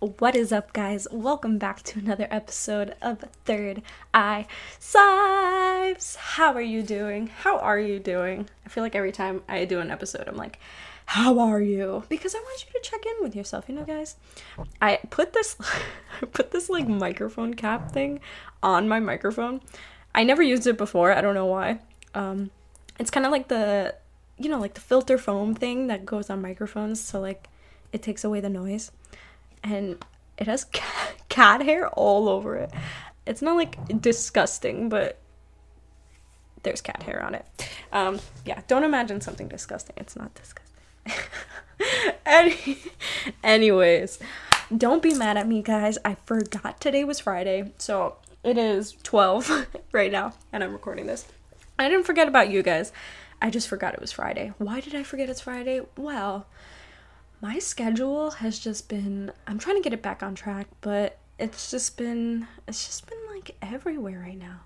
What is up, guys? Welcome back to another episode of Third Eye Sives. How are you doing? How are you doing? I feel like every time I do an episode, I'm like, How are you? Because I want you to check in with yourself, you know, guys. I put this, I put this like microphone cap thing on my microphone. I never used it before. I don't know why. Um, it's kind of like the, you know, like the filter foam thing that goes on microphones. So like, it takes away the noise and it has cat hair all over it. It's not like disgusting, but there's cat hair on it. Um, yeah, don't imagine something disgusting. It's not disgusting. Any- anyways, don't be mad at me, guys. I forgot today was Friday, so it is 12 right now, and I'm recording this. I didn't forget about you guys. I just forgot it was Friday. Why did I forget it's Friday? Well, my schedule has just been I'm trying to get it back on track, but it's just been it's just been like everywhere right now.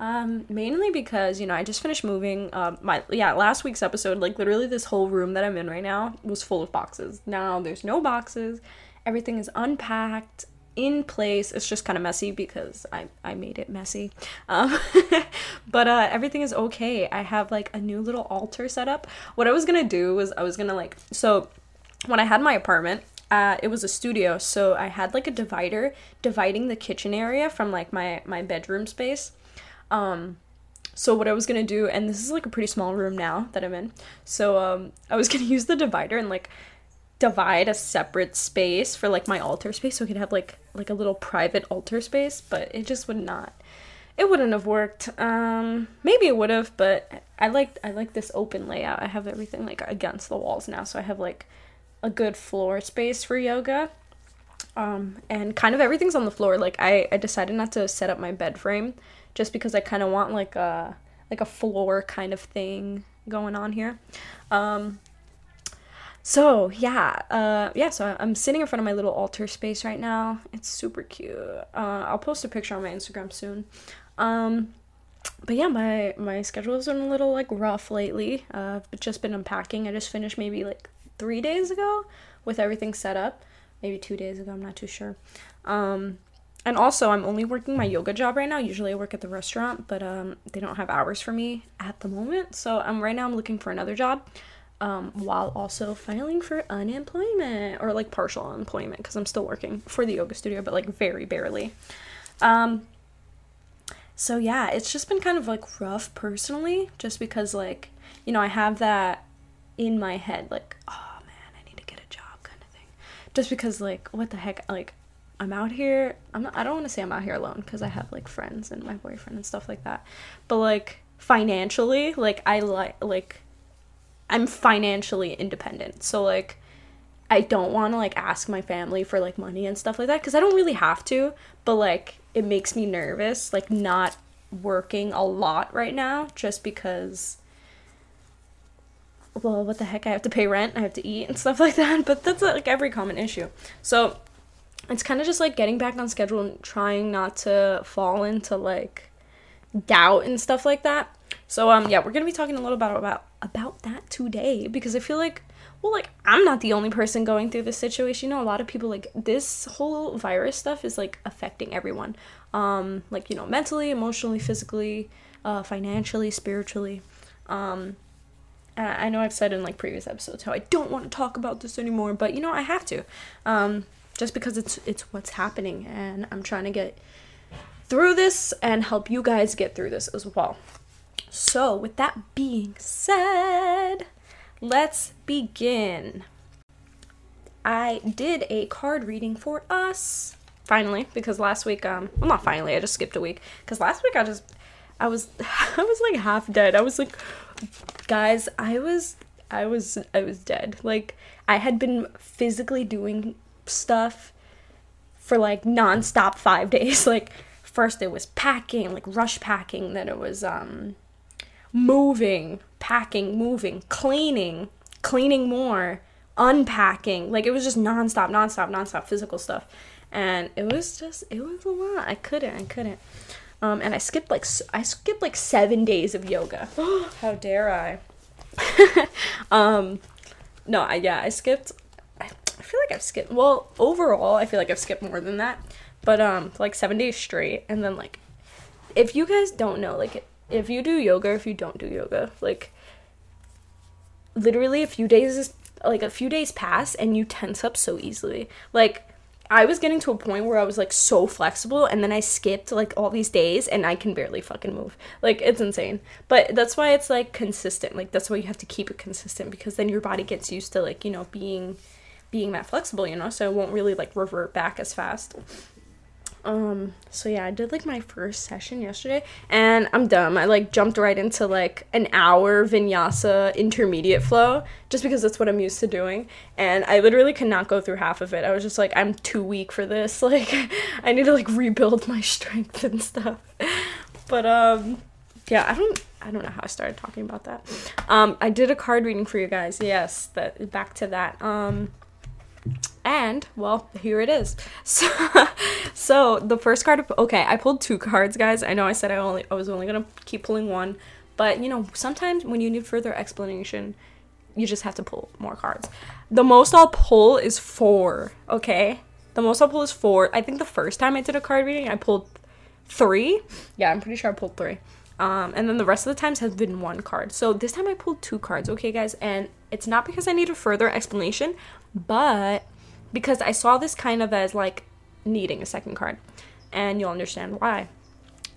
Um, mainly because you know I just finished moving. Um, my yeah, last week's episode, like literally this whole room that I'm in right now was full of boxes. Now there's no boxes. Everything is unpacked in place. It's just kind of messy because I I made it messy. Um, but uh, everything is okay. I have like a new little altar set up. What I was gonna do was I was gonna like so when I had my apartment, uh, it was a studio, so I had like a divider dividing the kitchen area from like my my bedroom space. Um, so what I was gonna do, and this is like a pretty small room now that I'm in. So um, I was gonna use the divider and like divide a separate space for like my altar space, so I could have like like a little private altar space. But it just would not. It wouldn't have worked. Um, maybe it would have, but I like I like this open layout. I have everything like against the walls now, so I have like a good floor space for yoga. Um, and kind of everything's on the floor. Like I, I decided not to set up my bed frame just because I kind of want like a like a floor kind of thing going on here. Um, so yeah, uh, yeah. So I'm sitting in front of my little altar space right now. It's super cute. Uh, I'll post a picture on my Instagram soon. Um, but yeah, my my schedule has been a little like rough lately. Uh, I've just been unpacking. I just finished maybe like three days ago with everything set up. Maybe two days ago, I'm not too sure. Um, and also, I'm only working my yoga job right now. Usually, I work at the restaurant, but um, they don't have hours for me at the moment. So, I'm right now. I'm looking for another job, um, while also filing for unemployment or like partial unemployment because I'm still working for the yoga studio, but like very barely. Um, so yeah, it's just been kind of like rough personally, just because like you know I have that in my head like oh man i need to get a job kind of thing just because like what the heck like i'm out here i'm not, i don't want to say i'm out here alone because i have like friends and my boyfriend and stuff like that. But like financially like i like like i'm financially independent. So like i don't want to like ask my family for like money and stuff like that because i don't really have to. But like it makes me nervous like not working a lot right now just because well, what the heck? I have to pay rent, I have to eat and stuff like that. But that's like every common issue. So it's kind of just like getting back on schedule and trying not to fall into like doubt and stuff like that. So um yeah, we're gonna be talking a little about about about that today because I feel like well like I'm not the only person going through this situation. You know, a lot of people like this whole virus stuff is like affecting everyone. Um like you know mentally, emotionally, physically, uh, financially, spiritually. Um, I know I've said in like previous episodes how I don't want to talk about this anymore, but you know I have to, um, just because it's it's what's happening, and I'm trying to get through this and help you guys get through this as well. So, with that being said, let's begin. I did a card reading for us finally because last week, um, well, not finally, I just skipped a week because last week I just I was I was like half dead. I was like guys, I was I was I was dead. Like I had been physically doing stuff for like nonstop 5 days. Like first it was packing, like rush packing, then it was um moving, packing, moving, cleaning, cleaning more, unpacking. Like it was just nonstop, nonstop, nonstop physical stuff. And it was just it was a lot. I couldn't, I couldn't. Um, and I skipped like I skipped like seven days of yoga. How dare I? um, no, I yeah I skipped. I, I feel like I've skipped. Well, overall, I feel like I've skipped more than that. But um, like seven days straight, and then like, if you guys don't know, like, if you do yoga, if you don't do yoga, like, literally a few days is like a few days pass and you tense up so easily. Like I was getting to a point where I was like so flexible and then I skipped like all these days and I can barely fucking move. Like it's insane. But that's why it's like consistent. Like that's why you have to keep it consistent because then your body gets used to like, you know, being being that flexible, you know, so it won't really like revert back as fast. Um, so yeah, I did like my first session yesterday and I'm dumb. I like jumped right into like an hour vinyasa intermediate flow just because that's what I'm used to doing. And I literally could not go through half of it. I was just like, I'm too weak for this. Like I need to like rebuild my strength and stuff. But um yeah, I don't I don't know how I started talking about that. Um I did a card reading for you guys. Yes, that back to that. Um and well here it is. So, so the first card okay i pulled two cards guys. I know i said i only i was only gonna keep pulling one. But you know sometimes when you need further explanation you just have to pull more cards. The most i'll pull is four okay? The most i'll pull is four. I think the first time i did a card reading i pulled three. Yeah i'm pretty sure i pulled three um, and then the rest of the times has been one card. So this time I pulled two cards, okay, guys? And it's not because I need a further explanation, but because I saw this kind of as like needing a second card. And you'll understand why.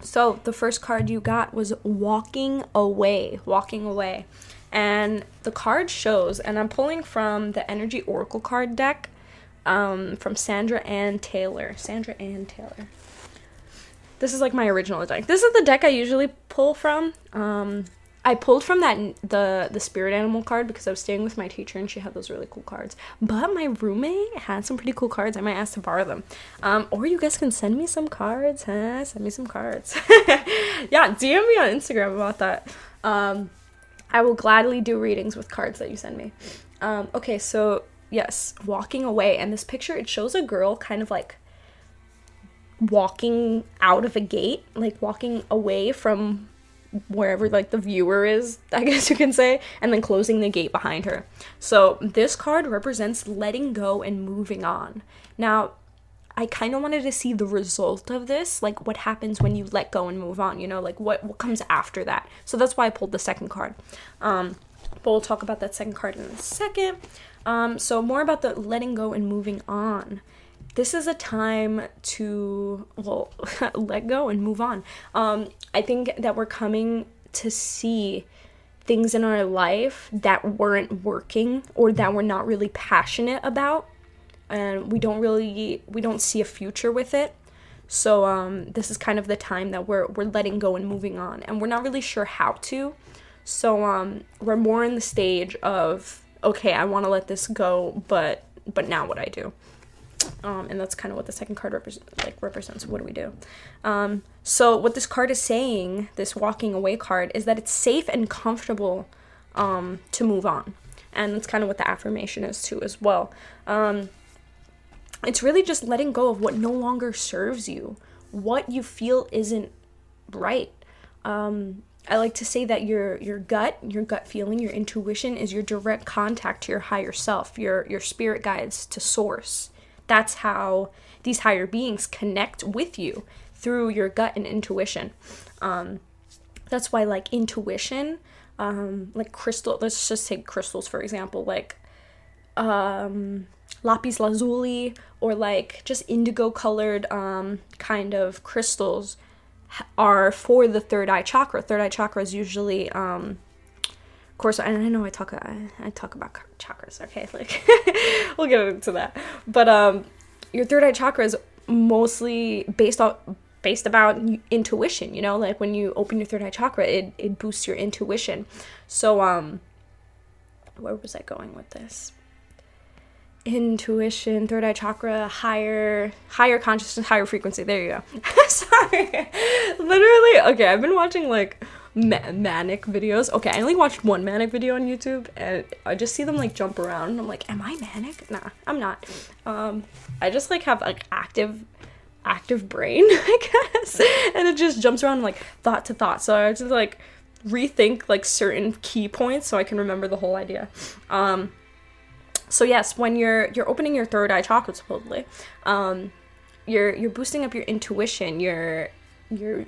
So the first card you got was Walking Away. Walking Away. And the card shows, and I'm pulling from the Energy Oracle card deck um, from Sandra Anne Taylor. Sandra Anne Taylor. This is like my original deck. This is the deck I usually pull from. Um, I pulled from that the the spirit animal card because I was staying with my teacher and she had those really cool cards. But my roommate had some pretty cool cards. I might ask to borrow them. Um, or you guys can send me some cards, huh? Send me some cards. yeah, DM me on Instagram about that. Um, I will gladly do readings with cards that you send me. Um, okay, so yes, walking away, and this picture it shows a girl kind of like walking out of a gate, like walking away from wherever like the viewer is, I guess you can say, and then closing the gate behind her. So this card represents letting go and moving on. Now, I kind of wanted to see the result of this, like what happens when you let go and move on, you know, like what what comes after that. So that's why I pulled the second card. Um, but we'll talk about that second card in a second. Um, so more about the letting go and moving on this is a time to well let go and move on. Um, i think that we're coming to see things in our life that weren't working or that we're not really passionate about and we don't really we don't see a future with it. So um, this is kind of the time that we're we're letting go and moving on and we're not really sure how to. So um, we're more in the stage of okay i want to let this go but but now what i do um, and that's kind of what the second card repre- like represents. What do we do? Um, so what this card is saying, this walking away card, is that it's safe and comfortable um, to move on, and that's kind of what the affirmation is too as well. Um, it's really just letting go of what no longer serves you, what you feel isn't right. Um, I like to say that your your gut, your gut feeling, your intuition is your direct contact to your higher self, your your spirit guides to source. That's how these higher beings connect with you through your gut and intuition. Um, that's why, like, intuition, um, like crystal, let's just take crystals for example, like um, lapis lazuli or like just indigo colored um, kind of crystals are for the third eye chakra. Third eye chakra is usually um, of course, I, know I talk I, I talk about chakras. Okay, like we'll get into that. But um, your third eye chakra is mostly based on based about intuition. You know, like when you open your third eye chakra, it it boosts your intuition. So um, where was I going with this? intuition third eye chakra higher higher consciousness higher frequency there you go sorry literally okay i've been watching like ma- manic videos. Okay, I only watched one manic video on YouTube, and I just see them like jump around. I'm like, am I manic? Nah, I'm not. Um, I just like have like active active brain, I guess, and it just jumps around like thought to thought. So I just like rethink like certain key points so I can remember the whole idea. Um, so yes, when you're you're opening your third eye chakra supposedly, um, you're you're boosting up your intuition. You're you're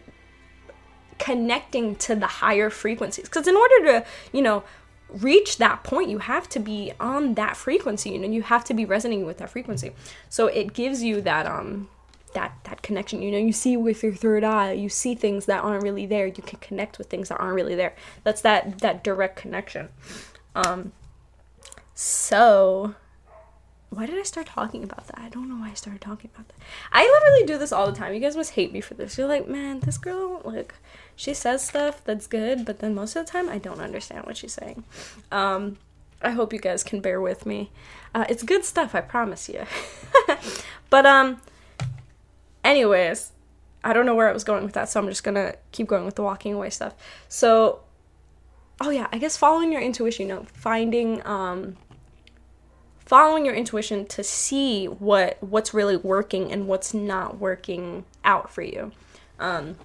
connecting to the higher frequencies because in order to you know reach that point you have to be on that frequency you know you have to be resonating with that frequency so it gives you that um that that connection you know you see with your third eye you see things that aren't really there you can connect with things that aren't really there that's that that direct connection um so why did I start talking about that? I don't know why I started talking about that. I literally do this all the time. You guys must hate me for this. You're like, man, this girl, like, she says stuff that's good, but then most of the time I don't understand what she's saying. Um, I hope you guys can bear with me. Uh, it's good stuff, I promise you. but um, anyways, I don't know where I was going with that, so I'm just gonna keep going with the walking away stuff. So, oh yeah, I guess following your intuition, you know, finding um following your intuition to see what what's really working and what's not working out for you. Um,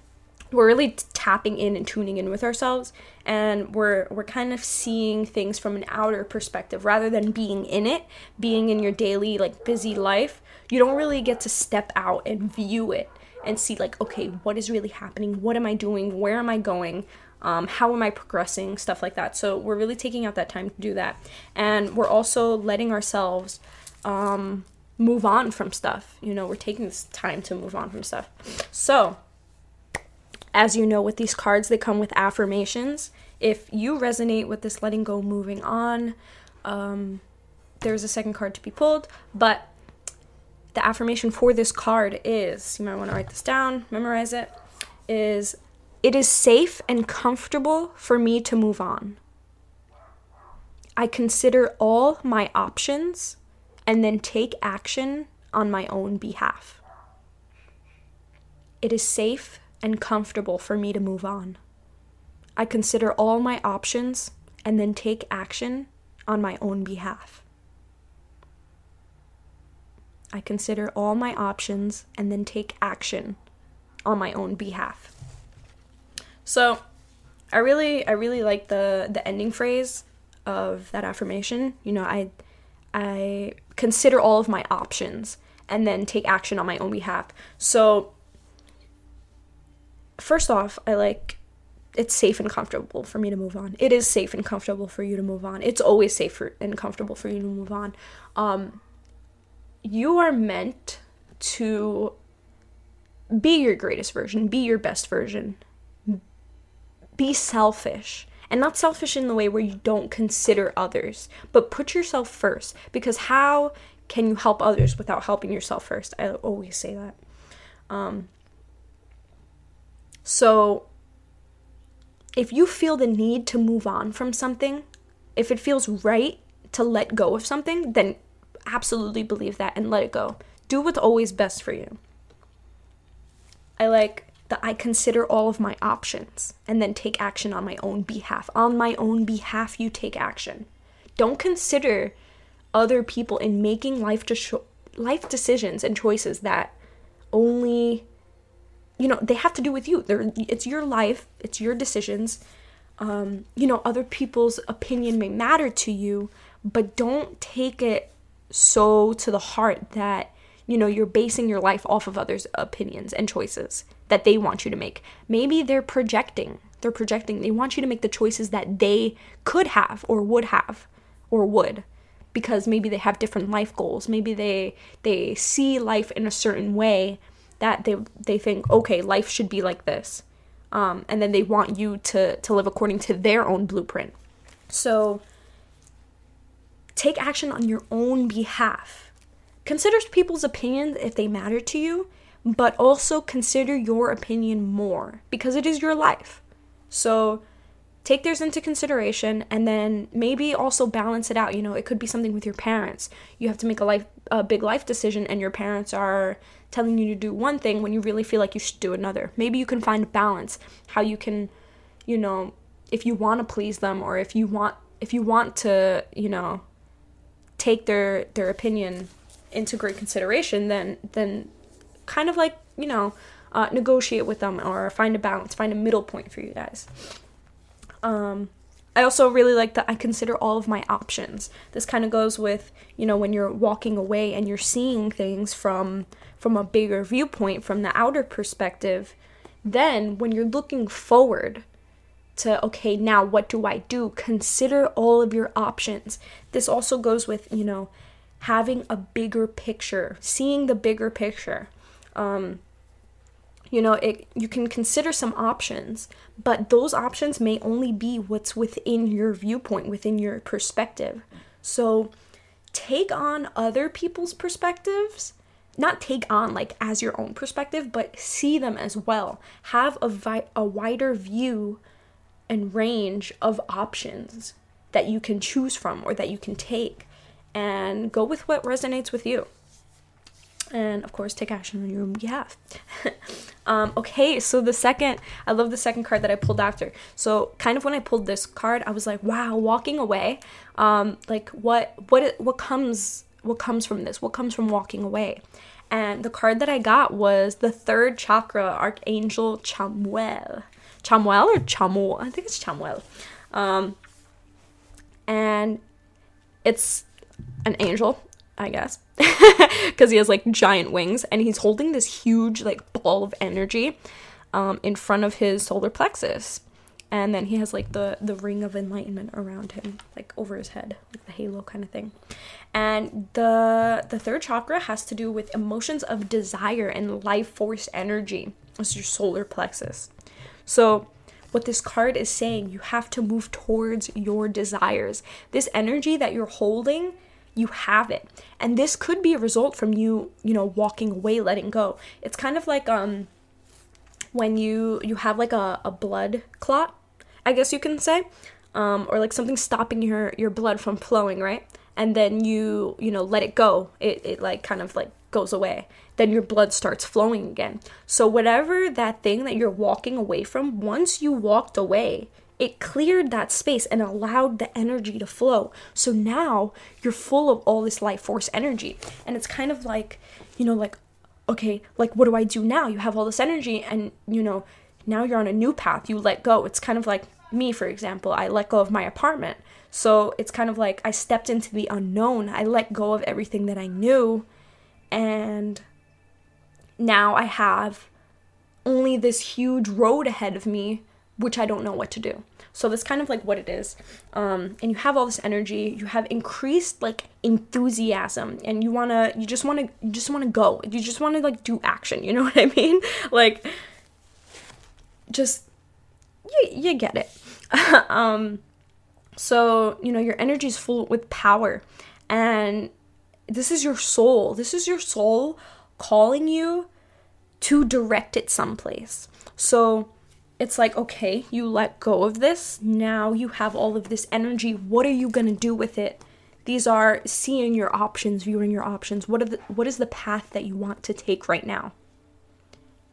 we're really tapping in and tuning in with ourselves and we're we're kind of seeing things from an outer perspective rather than being in it being in your daily like busy life you don't really get to step out and view it and see like okay what is really happening what am i doing where am i going um, how am I progressing, stuff like that. So we're really taking out that time to do that. And we're also letting ourselves um, move on from stuff. You know, we're taking this time to move on from stuff. So, as you know, with these cards, they come with affirmations. If you resonate with this letting go, moving on, um, there's a second card to be pulled. But the affirmation for this card is you might want to write this down, memorize it is it is safe and comfortable for me to move on. I consider all my options and then take action on my own behalf. It is safe and comfortable for me to move on. I consider all my options and then take action on my own behalf. I consider all my options and then take action on my own behalf. So, I really I really like the the ending phrase of that affirmation. You know, I I consider all of my options and then take action on my own behalf. So, first off, I like it's safe and comfortable for me to move on. It is safe and comfortable for you to move on. It's always safe and comfortable for you to move on. Um, you are meant to be your greatest version, be your best version, be selfish and not selfish in the way where you don't consider others, but put yourself first because how can you help others without helping yourself first? I always say that. Um, so, if you feel the need to move on from something, if it feels right to let go of something, then absolutely believe that and let it go. Do what's always best for you. I like that I consider all of my options and then take action on my own behalf. On my own behalf, you take action. Don't consider other people in making life de- life decisions and choices that only you know they have to do with you. They're, it's your life, it's your decisions. Um, you know, other people's opinion may matter to you, but don't take it so to the heart that you know you're basing your life off of others' opinions and choices that they want you to make. Maybe they're projecting. They're projecting. They want you to make the choices that they could have or would have or would because maybe they have different life goals. Maybe they they see life in a certain way that they they think, "Okay, life should be like this." Um, and then they want you to to live according to their own blueprint. So take action on your own behalf. Consider people's opinions if they matter to you but also consider your opinion more because it is your life. So take theirs into consideration and then maybe also balance it out. You know, it could be something with your parents. You have to make a life a big life decision and your parents are telling you to do one thing when you really feel like you should do another. Maybe you can find balance how you can, you know, if you want to please them or if you want if you want to, you know, take their their opinion into great consideration, then then kind of like, you know, uh, negotiate with them or find a balance, find a middle point for you guys. Um, I also really like that I consider all of my options. This kind of goes with, you know, when you're walking away and you're seeing things from from a bigger viewpoint from the outer perspective, then when you're looking forward to okay, now what do I do? Consider all of your options. This also goes with, you know, having a bigger picture, seeing the bigger picture. Um, you know it you can consider some options but those options may only be what's within your viewpoint within your perspective. So take on other people's perspectives not take on like as your own perspective but see them as well. Have a vi- a wider view and range of options that you can choose from or that you can take and go with what resonates with you and of course take action on your own behalf. um, okay, so the second, I love the second card that I pulled after. So kind of when I pulled this card, I was like, wow, walking away. Um, like what what what comes what comes from this? What comes from walking away? And the card that I got was the third chakra, Archangel Chamuel. Chamuel or Chamuel? I think it's Chamuel. Um, and it's an angel I guess, because he has like giant wings and he's holding this huge like ball of energy um, in front of his solar plexus. And then he has like the the ring of enlightenment around him, like over his head, like the halo kind of thing. And the the third chakra has to do with emotions of desire and life force energy. It's your solar plexus. So what this card is saying, you have to move towards your desires. This energy that you're holding you have it. And this could be a result from you you know walking away letting go. It's kind of like um when you you have like a, a blood clot i guess you can say um, or like something stopping your your blood from flowing right? And then you you know let it go. It, it like kind of like goes away. Then your blood starts flowing again. So whatever that thing that you're walking away from once you walked away it cleared that space and allowed the energy to flow. So now you're full of all this life force energy. And it's kind of like, you know, like, okay, like, what do I do now? You have all this energy, and, you know, now you're on a new path. You let go. It's kind of like me, for example. I let go of my apartment. So it's kind of like I stepped into the unknown. I let go of everything that I knew. And now I have only this huge road ahead of me which I don't know what to do. So that's kind of like what it is. Um, and you have all this energy, you have increased like enthusiasm, and you wanna, you just wanna, you just wanna go. You just wanna like do action. You know what I mean? like, just you, you get it. um, so you know your energy is full with power, and this is your soul. This is your soul calling you to direct it someplace. So it's like, okay, you let go of this. Now you have all of this energy. What are you going to do with it? These are seeing your options, viewing your options. What are the, what is the path that you want to take right now?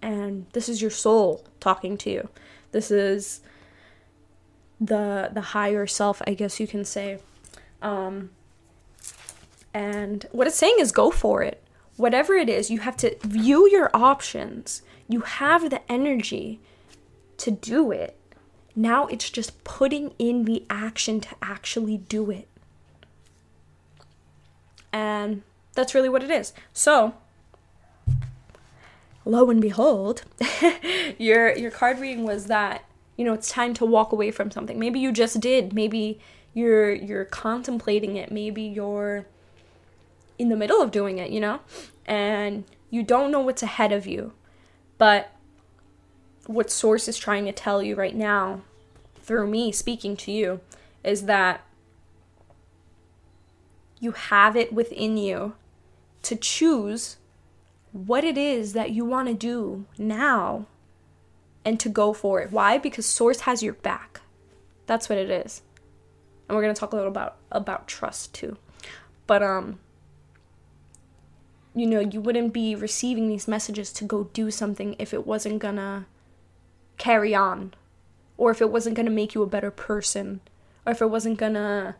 And this is your soul talking to you. This is the the higher self, I guess you can say. Um and what it's saying is go for it. Whatever it is, you have to view your options. You have the energy to do it. Now it's just putting in the action to actually do it. And that's really what it is. So, lo and behold, your your card reading was that, you know, it's time to walk away from something. Maybe you just did. Maybe you're you're contemplating it. Maybe you're in the middle of doing it, you know? And you don't know what's ahead of you. But what source is trying to tell you right now through me speaking to you is that you have it within you to choose what it is that you want to do now and to go for it. Why? Because source has your back. That's what it is. And we're going to talk a little about about trust too. But um you know, you wouldn't be receiving these messages to go do something if it wasn't to carry on or if it wasn't going to make you a better person or if it wasn't going to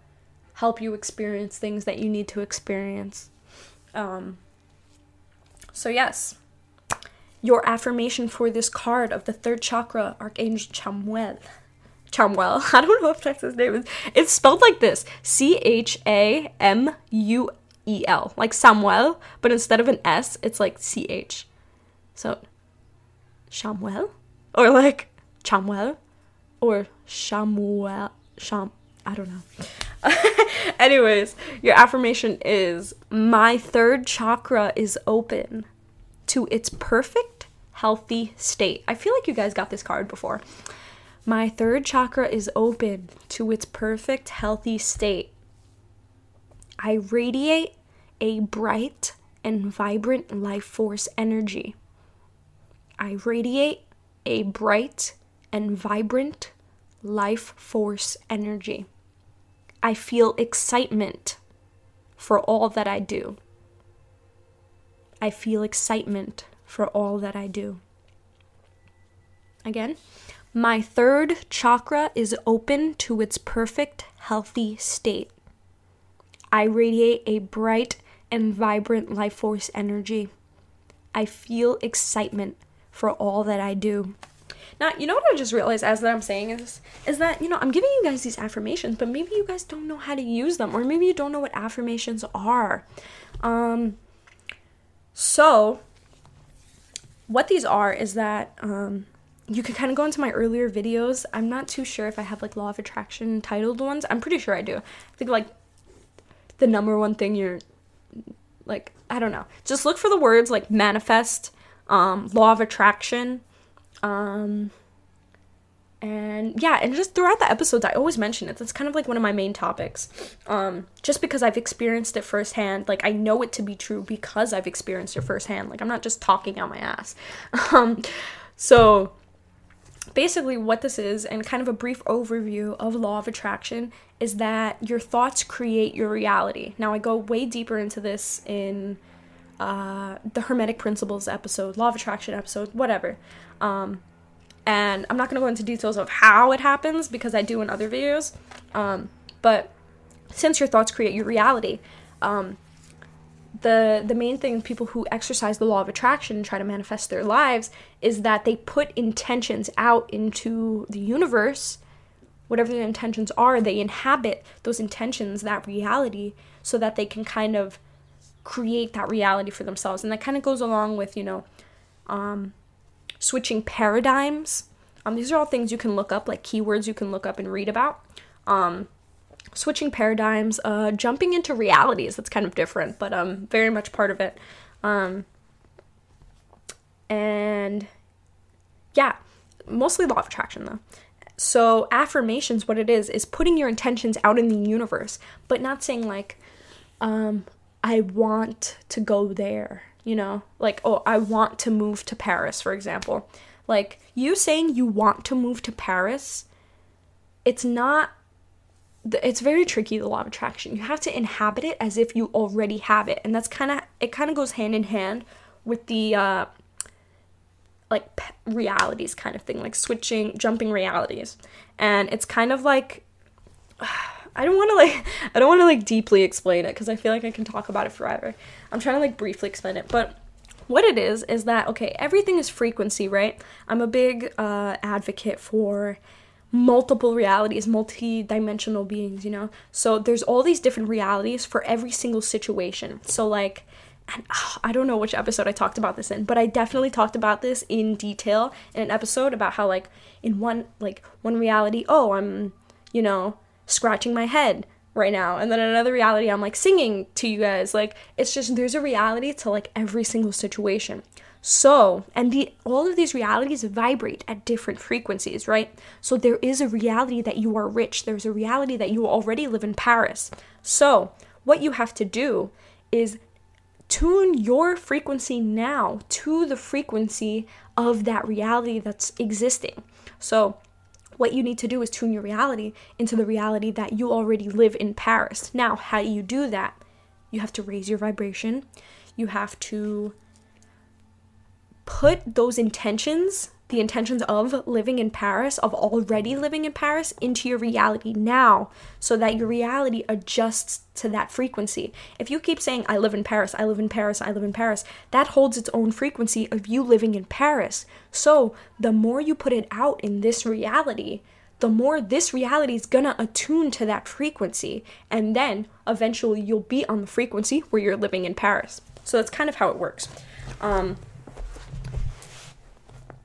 help you experience things that you need to experience. Um, so, yes, your affirmation for this card of the third chakra, Archangel Chamuel. Chamuel. I don't know if that's his name. It's spelled like this C H A M U E L, like Samuel, but instead of an S, it's like C H. So, Shamuel? Or like Chamuel? Or Shamuel? Sham. I don't know. Anyways, your affirmation is My third chakra is open to its perfect, healthy state. I feel like you guys got this card before. My third chakra is open to its perfect, healthy state. I radiate a bright and vibrant life force energy. I radiate a bright and vibrant life force energy. I feel excitement for all that I do. I feel excitement for all that I do. Again, my third chakra is open to its perfect, healthy state. I radiate a bright and vibrant life force energy. I feel excitement for all that I do. Now, you know what I just realized as that I'm saying is is that, you know, I'm giving you guys these affirmations, but maybe you guys don't know how to use them or maybe you don't know what affirmations are. Um so what these are is that um you could kind of go into my earlier videos. I'm not too sure if I have like law of attraction titled ones. I'm pretty sure I do. I think like the number one thing you're like I don't know. Just look for the words like manifest, um, law of attraction, um, and yeah, and just throughout the episodes, I always mention it. That's kind of like one of my main topics. Um, just because I've experienced it firsthand, like I know it to be true because I've experienced it firsthand. Like I'm not just talking out my ass. Um, so basically what this is and kind of a brief overview of law of attraction is that your thoughts create your reality now i go way deeper into this in uh, the hermetic principles episode law of attraction episode whatever. Um, and i'm not going to go into details of how it happens because i do in other videos um, but since your thoughts create your reality um, the the main thing people who exercise the law of attraction and try to manifest their lives is that they put intentions out into the universe. Whatever their intentions are they inhabit those intentions that reality so that they can kind of create that reality for themselves and that kind of goes along with you know um, switching paradigms um, these are all things you can look up like keywords you can look up and read about um, switching paradigms, uh, jumping into realities. That's kind of different, but um, very much part of it. Um, and yeah, mostly law of attraction though. So affirmations, what it is, is putting your intentions out in the universe, but not saying like, um, I want to go there. You know, like oh, I want to move to Paris, for example. Like you saying you want to move to Paris, it's not it's very tricky the law of attraction you have to inhabit it as if you already have it and that's kind of it kind of goes hand in hand with the uh like realities kind of thing like switching jumping realities and it's kind of like I don't want to like I don't want to like deeply explain it because I feel like I can talk about it forever. I'm trying to like briefly explain it, but what it is is that okay, everything is frequency, right? I'm a big uh, advocate for multiple realities, multi dimensional beings, you know? So there's all these different realities for every single situation. So, like, and oh, I don't know which episode I talked about this in, but I definitely talked about this in detail in an episode about how, like, in one, like, one reality, oh, I'm, you know, scratching my head right now. And then another reality, I'm like singing to you guys. Like, it's just, there's a reality to like every single situation. So, and the all of these realities vibrate at different frequencies, right? So there is a reality that you are rich. There's a reality that you already live in Paris. So, what you have to do is tune your frequency now to the frequency of that reality that's existing. So, what you need to do is tune your reality into the reality that you already live in Paris. Now, how do you do that? You have to raise your vibration. You have to put those intentions, the intentions of living in Paris, of already living in Paris, into your reality now so that your reality adjusts to that frequency. If you keep saying, I live in Paris, I live in Paris, I live in Paris, that holds its own frequency of you living in Paris. So the more you put it out in this reality, the more this reality is gonna attune to that frequency. And then eventually you'll be on the frequency where you're living in Paris. So that's kind of how it works. Um,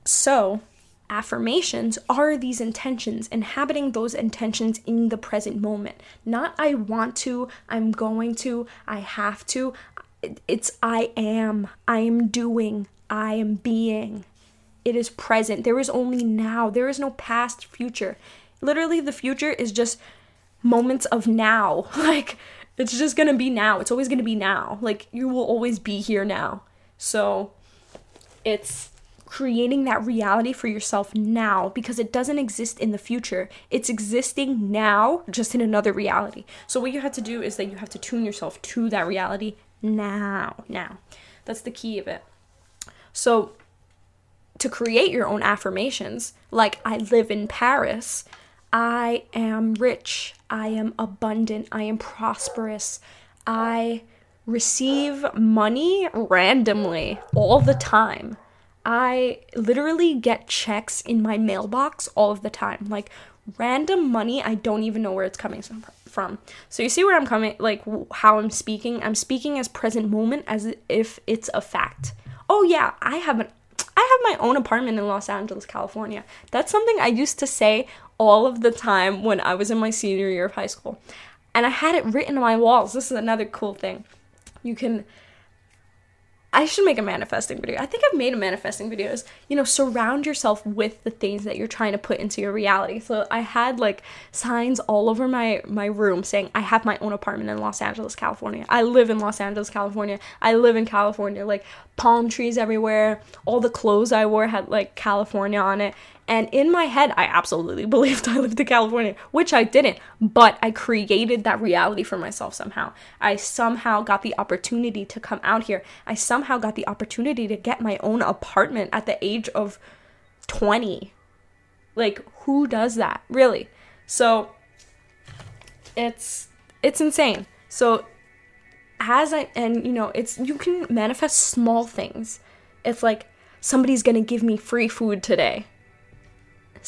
so, affirmations are these intentions, inhabiting those intentions in the present moment. Not I want to, I'm going to, I have to. It's I am, I am doing, I am being. It is present. There is only now. There is no past, future. Literally, the future is just moments of now. Like, it's just gonna be now. It's always gonna be now. Like, you will always be here now. So, it's creating that reality for yourself now because it doesn't exist in the future. It's existing now, just in another reality. So, what you have to do is that you have to tune yourself to that reality now. Now. That's the key of it. So, to create your own affirmations, like I live in Paris, I am rich, I am abundant, I am prosperous, I receive money randomly all the time. I literally get checks in my mailbox all of the time. Like random money, I don't even know where it's coming from. So you see where I'm coming, like how I'm speaking? I'm speaking as present moment as if it's a fact. Oh yeah, I have an I have my own apartment in Los Angeles, California. That's something I used to say all of the time when I was in my senior year of high school. And I had it written on my walls. This is another cool thing. You can I should make a manifesting video. I think I've made a manifesting videos. You know, surround yourself with the things that you're trying to put into your reality. So I had like signs all over my my room saying I have my own apartment in Los Angeles, California. I live in Los Angeles, California. I live in California. Like palm trees everywhere. All the clothes I wore had like California on it. And in my head, I absolutely believed I lived in California, which I didn't, but I created that reality for myself somehow. I somehow got the opportunity to come out here. I somehow got the opportunity to get my own apartment at the age of 20. Like, who does that? Really? So, it's it's insane. So, as I and you know, it's you can manifest small things. It's like somebody's going to give me free food today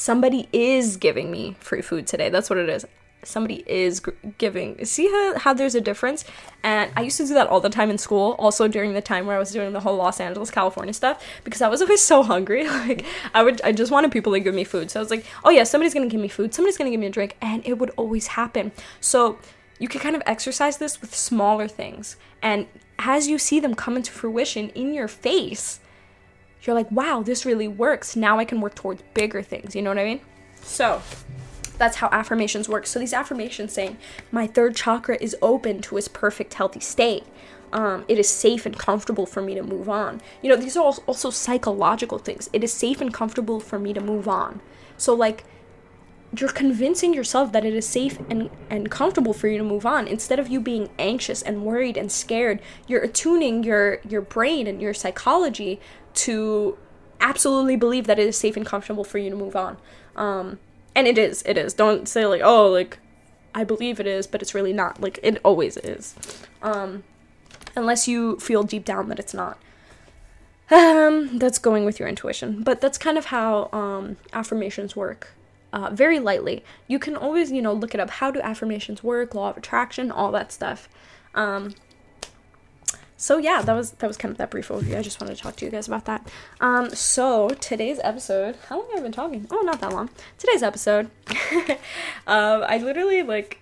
somebody is giving me free food today. That's what it is. Somebody is giving. See how, how there's a difference? And I used to do that all the time in school, also during the time where I was doing the whole Los Angeles, California stuff, because I was always so hungry. like, I would, I just wanted people to give me food. So I was like, oh yeah, somebody's gonna give me food, somebody's gonna give me a drink, and it would always happen. So you can kind of exercise this with smaller things. And as you see them come into fruition in your face, you're like, wow, this really works. Now I can work towards bigger things. You know what I mean? So that's how affirmations work. So these affirmations saying, my third chakra is open to its perfect healthy state. Um, it is safe and comfortable for me to move on. You know, these are also psychological things. It is safe and comfortable for me to move on. So, like, you're convincing yourself that it is safe and, and comfortable for you to move on instead of you being anxious and worried and scared you're attuning your your brain and your psychology to absolutely believe that it is safe and comfortable for you to move on. Um, and it is, it is. Don't say like, oh, like I believe it is, but it's really not. Like it always is. Um, unless you feel deep down that it's not. Um, that's going with your intuition, but that's kind of how um, affirmations work. Uh, very lightly. You can always, you know, look it up. How do affirmations work? Law of attraction, all that stuff. Um, so yeah, that was that was kind of that brief overview. I just wanted to talk to you guys about that. Um, so today's episode, how long have I been talking? Oh, not that long. Today's episode, um, I literally like,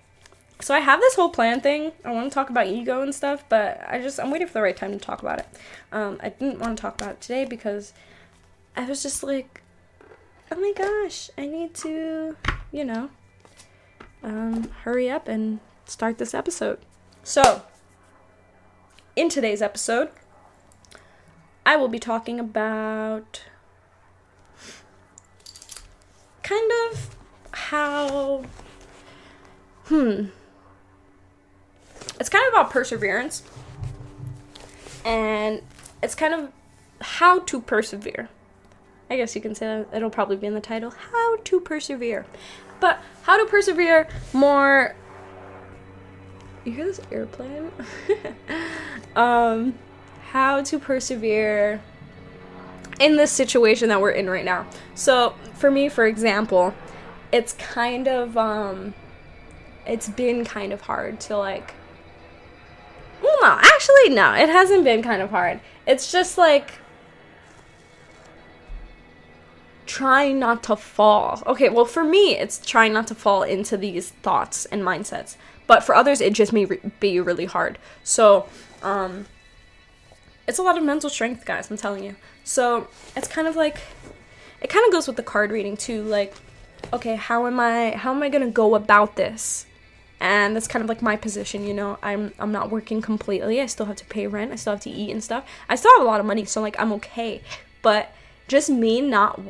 so I have this whole plan thing. I want to talk about ego and stuff, but I just I'm waiting for the right time to talk about it. Um, I didn't want to talk about it today because I was just like, oh my gosh, I need to, you know, um, hurry up and start this episode. So in today's episode, I will be talking about kind of how. Hmm. It's kind of about perseverance. And it's kind of how to persevere. I guess you can say that it'll probably be in the title How to Persevere. But how to persevere more you hear this airplane? um, how to persevere in this situation that we're in right now. So, for me, for example, it's kind of um it's been kind of hard to like well no actually no it hasn't been kind of hard. It's just like trying not to fall. Okay well for me it's trying not to fall into these thoughts and mindsets but for others it just may re- be really hard. So um it's a lot of mental strength guys i'm telling you. So it's kind of like it kind of goes with the card reading too like okay how am i how am i going to go about this? And that's kind of like my position you know i'm i'm not working completely i still have to pay rent i still have to eat and stuff. I still have a lot of money so like i'm okay. But just me not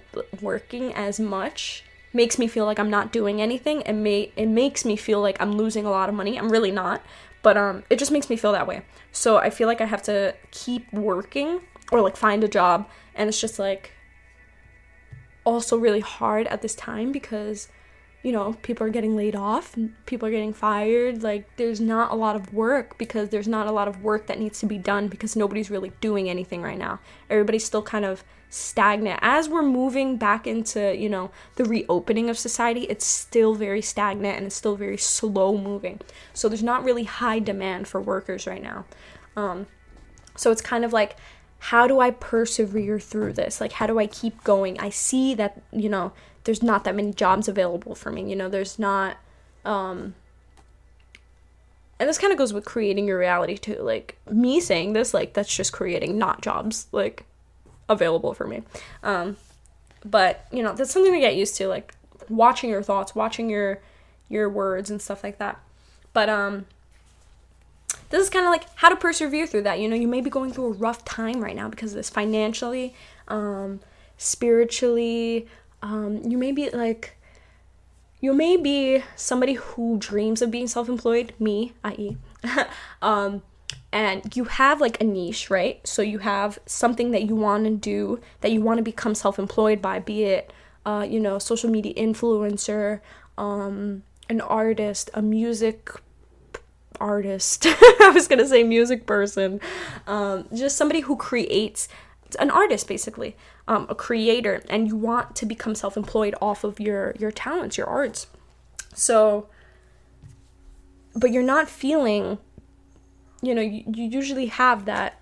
working as much makes me feel like i'm not doing anything. And may it makes me feel like i'm losing a lot of money i'm really not. But um it just makes me feel that way so i feel like i have to keep working or like find a job and it's just like also really hard at this time because you know, people are getting laid off, people are getting fired. Like, there's not a lot of work because there's not a lot of work that needs to be done because nobody's really doing anything right now. Everybody's still kind of stagnant. As we're moving back into, you know, the reopening of society, it's still very stagnant and it's still very slow moving. So, there's not really high demand for workers right now. Um, so, it's kind of like, how do I persevere through this? Like, how do I keep going? I see that, you know, there's not that many jobs available for me. You know, there's not um and this kind of goes with creating your reality too. Like me saying this, like that's just creating not jobs like available for me. Um but, you know, that's something to get used to like watching your thoughts, watching your your words and stuff like that. But um this is kind of like how to persevere through that. You know, you may be going through a rough time right now because of this financially, um, spiritually, um, you may be like you may be somebody who dreams of being self-employed me i.e um, and you have like a niche right? So you have something that you want to do that you want to become self-employed by be it uh, you know social media influencer um, an artist a music artist. I was gonna say music person. Um, just somebody who creates an artist basically um, a creator and you want to become self-employed off of your your talents your arts. So but you're not feeling you know you, you usually have that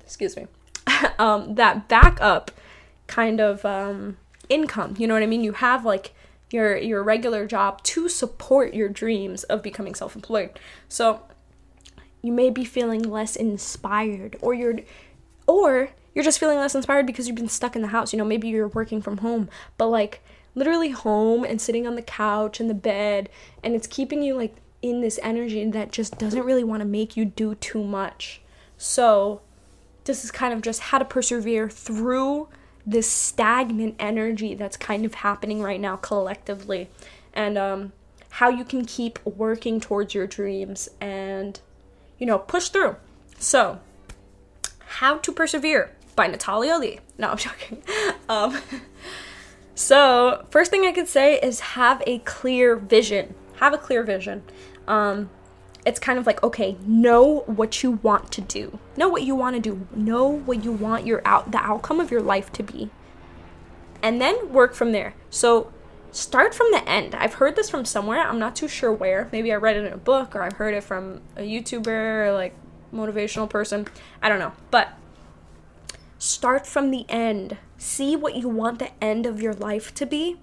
excuse me um, that backup kind of um, income you know what i mean you have like your your regular job to support your dreams of becoming self-employed so you may be feeling less inspired or you're or you're just feeling less inspired because you've been stuck in the house. You know, maybe you're working from home, but like literally home and sitting on the couch and the bed, and it's keeping you like in this energy that just doesn't really want to make you do too much. So, this is kind of just how to persevere through this stagnant energy that's kind of happening right now collectively, and um, how you can keep working towards your dreams and, you know, push through. So, how to Persevere by Natalia Lee. No, I'm joking. Um, so, first thing I could say is have a clear vision. Have a clear vision. Um, it's kind of like, okay, know what you want to do. Know what you want to do. Know what you want your out the outcome of your life to be. And then work from there. So, start from the end. I've heard this from somewhere. I'm not too sure where. Maybe I read it in a book or I've heard it from a YouTuber or like motivational person. I don't know. But start from the end. See what you want the end of your life to be.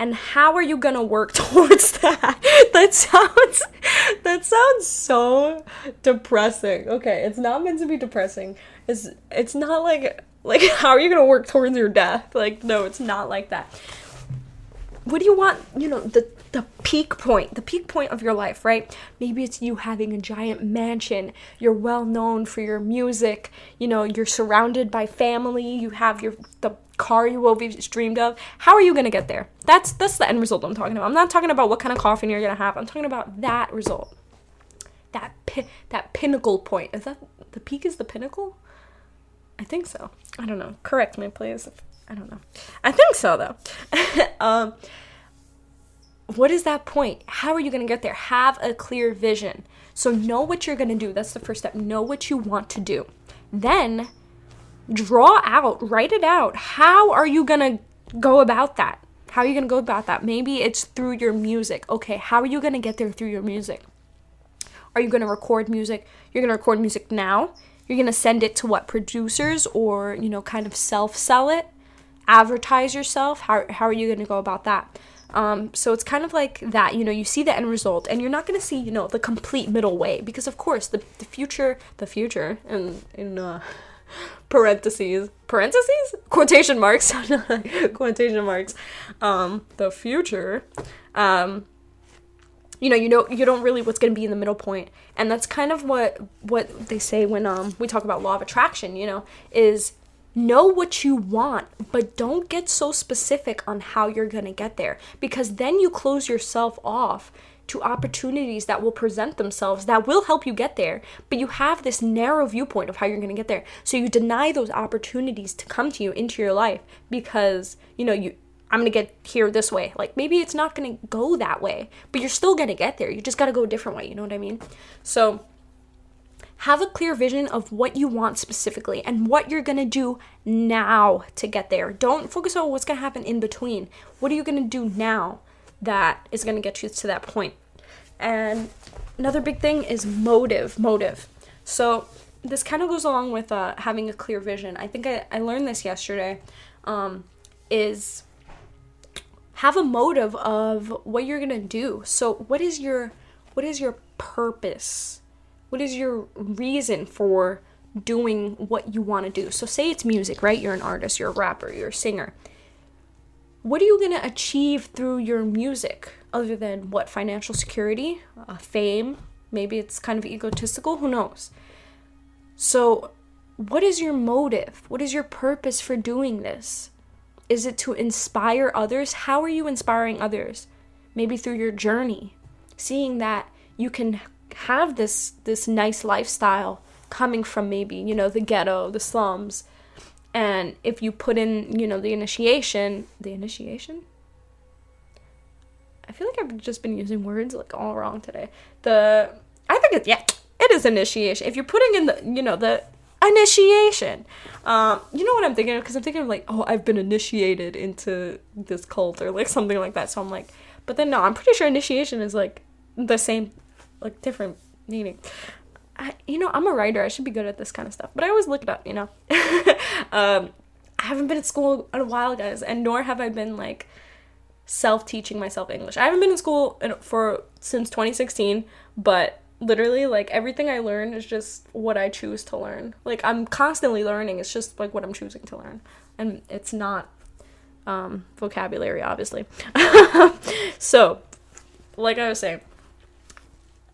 And how are you gonna work towards that? That sounds that sounds so depressing. Okay, it's not meant to be depressing. It's it's not like like how are you gonna work towards your death? Like, no, it's not like that. What do you want, you know, the the peak point, the peak point of your life, right? Maybe it's you having a giant mansion. You're well known for your music. You know, you're surrounded by family. You have your the car you always dreamed of. How are you gonna get there? That's that's the end result I'm talking about. I'm not talking about what kind of coffin you're gonna have. I'm talking about that result. That pi- that pinnacle point. Is that the peak? Is the pinnacle? I think so. I don't know. Correct me, please. I don't know. I think so though. um what is that point? How are you to get there? Have a clear vision. So know what you're to do. That's the first step. Know what you want to do. Then draw out, write it out. How are you going to go about that? How are you going to go about that? Maybe it's through your music. Okay, how are you going to get there through your music? Are you going to record music? You're going to record music now. You're going to send it to what producers or, you know, kind of self sell it, advertise yourself. How, how are you going to go about that? Um, so it's kind of like that, you know, you see the end result and you're not going to see, you know, the complete middle way because of course the, the future, the future and in uh, parentheses, parentheses, quotation marks, quotation marks, um, the future, um, you know, you know, you don't really what's going to be in the middle point, and that's kind of what what they say when um we talk about law of attraction. You know, is know what you want, but don't get so specific on how you're going to get there. Because then you close yourself off to opportunities that will present themselves that will help you get there, but you have this narrow viewpoint of how you're going to get there. So you deny those opportunities to come to you into your life because, you know, you I'm going to get here this way. Like maybe it's not going to go that way, but you're still going to get there. You just got to go a different way, you know what I mean? So have a clear vision of what you want specifically and what you're to do now to get there. Don't focus on what's to happen in between. What are you to do now that is going to get you to that point? And another big thing is motive. Motive. So this kind of goes along with uh, having a clear vision. I think I, I learned this yesterday. Um, is have a motive of what you're gonna do. So what is your what is your purpose? What is your reason for doing what you want to do? So say it's music, right? You're an artist, you're a rapper, you're a singer. What are you gonna achieve through your music? other than what financial security, uh, fame, maybe it's kind of egotistical, who knows. So, what is your motive? What is your purpose for doing this? Is it to inspire others? How are you inspiring others? Maybe through your journey, seeing that you can have this this nice lifestyle coming from maybe, you know, the ghetto, the slums. And if you put in, you know, the initiation, the initiation? I feel like I've just been using words like all wrong today. The I think it's yeah, it is initiation. If you're putting in the you know the initiation, um, you know what I'm thinking of because I'm thinking of like oh I've been initiated into this cult or like something like that. So I'm like, but then no, I'm pretty sure initiation is like the same, like different meaning. I, you know, I'm a writer. I should be good at this kind of stuff, but I always look it up. You know, um, I haven't been at school in a while, guys, and nor have I been like self teaching myself English. I haven't been in school for since 2016, but literally like everything I learn is just what I choose to learn. Like I'm constantly learning. It's just like what I'm choosing to learn. And it's not um vocabulary obviously. so, like I was saying,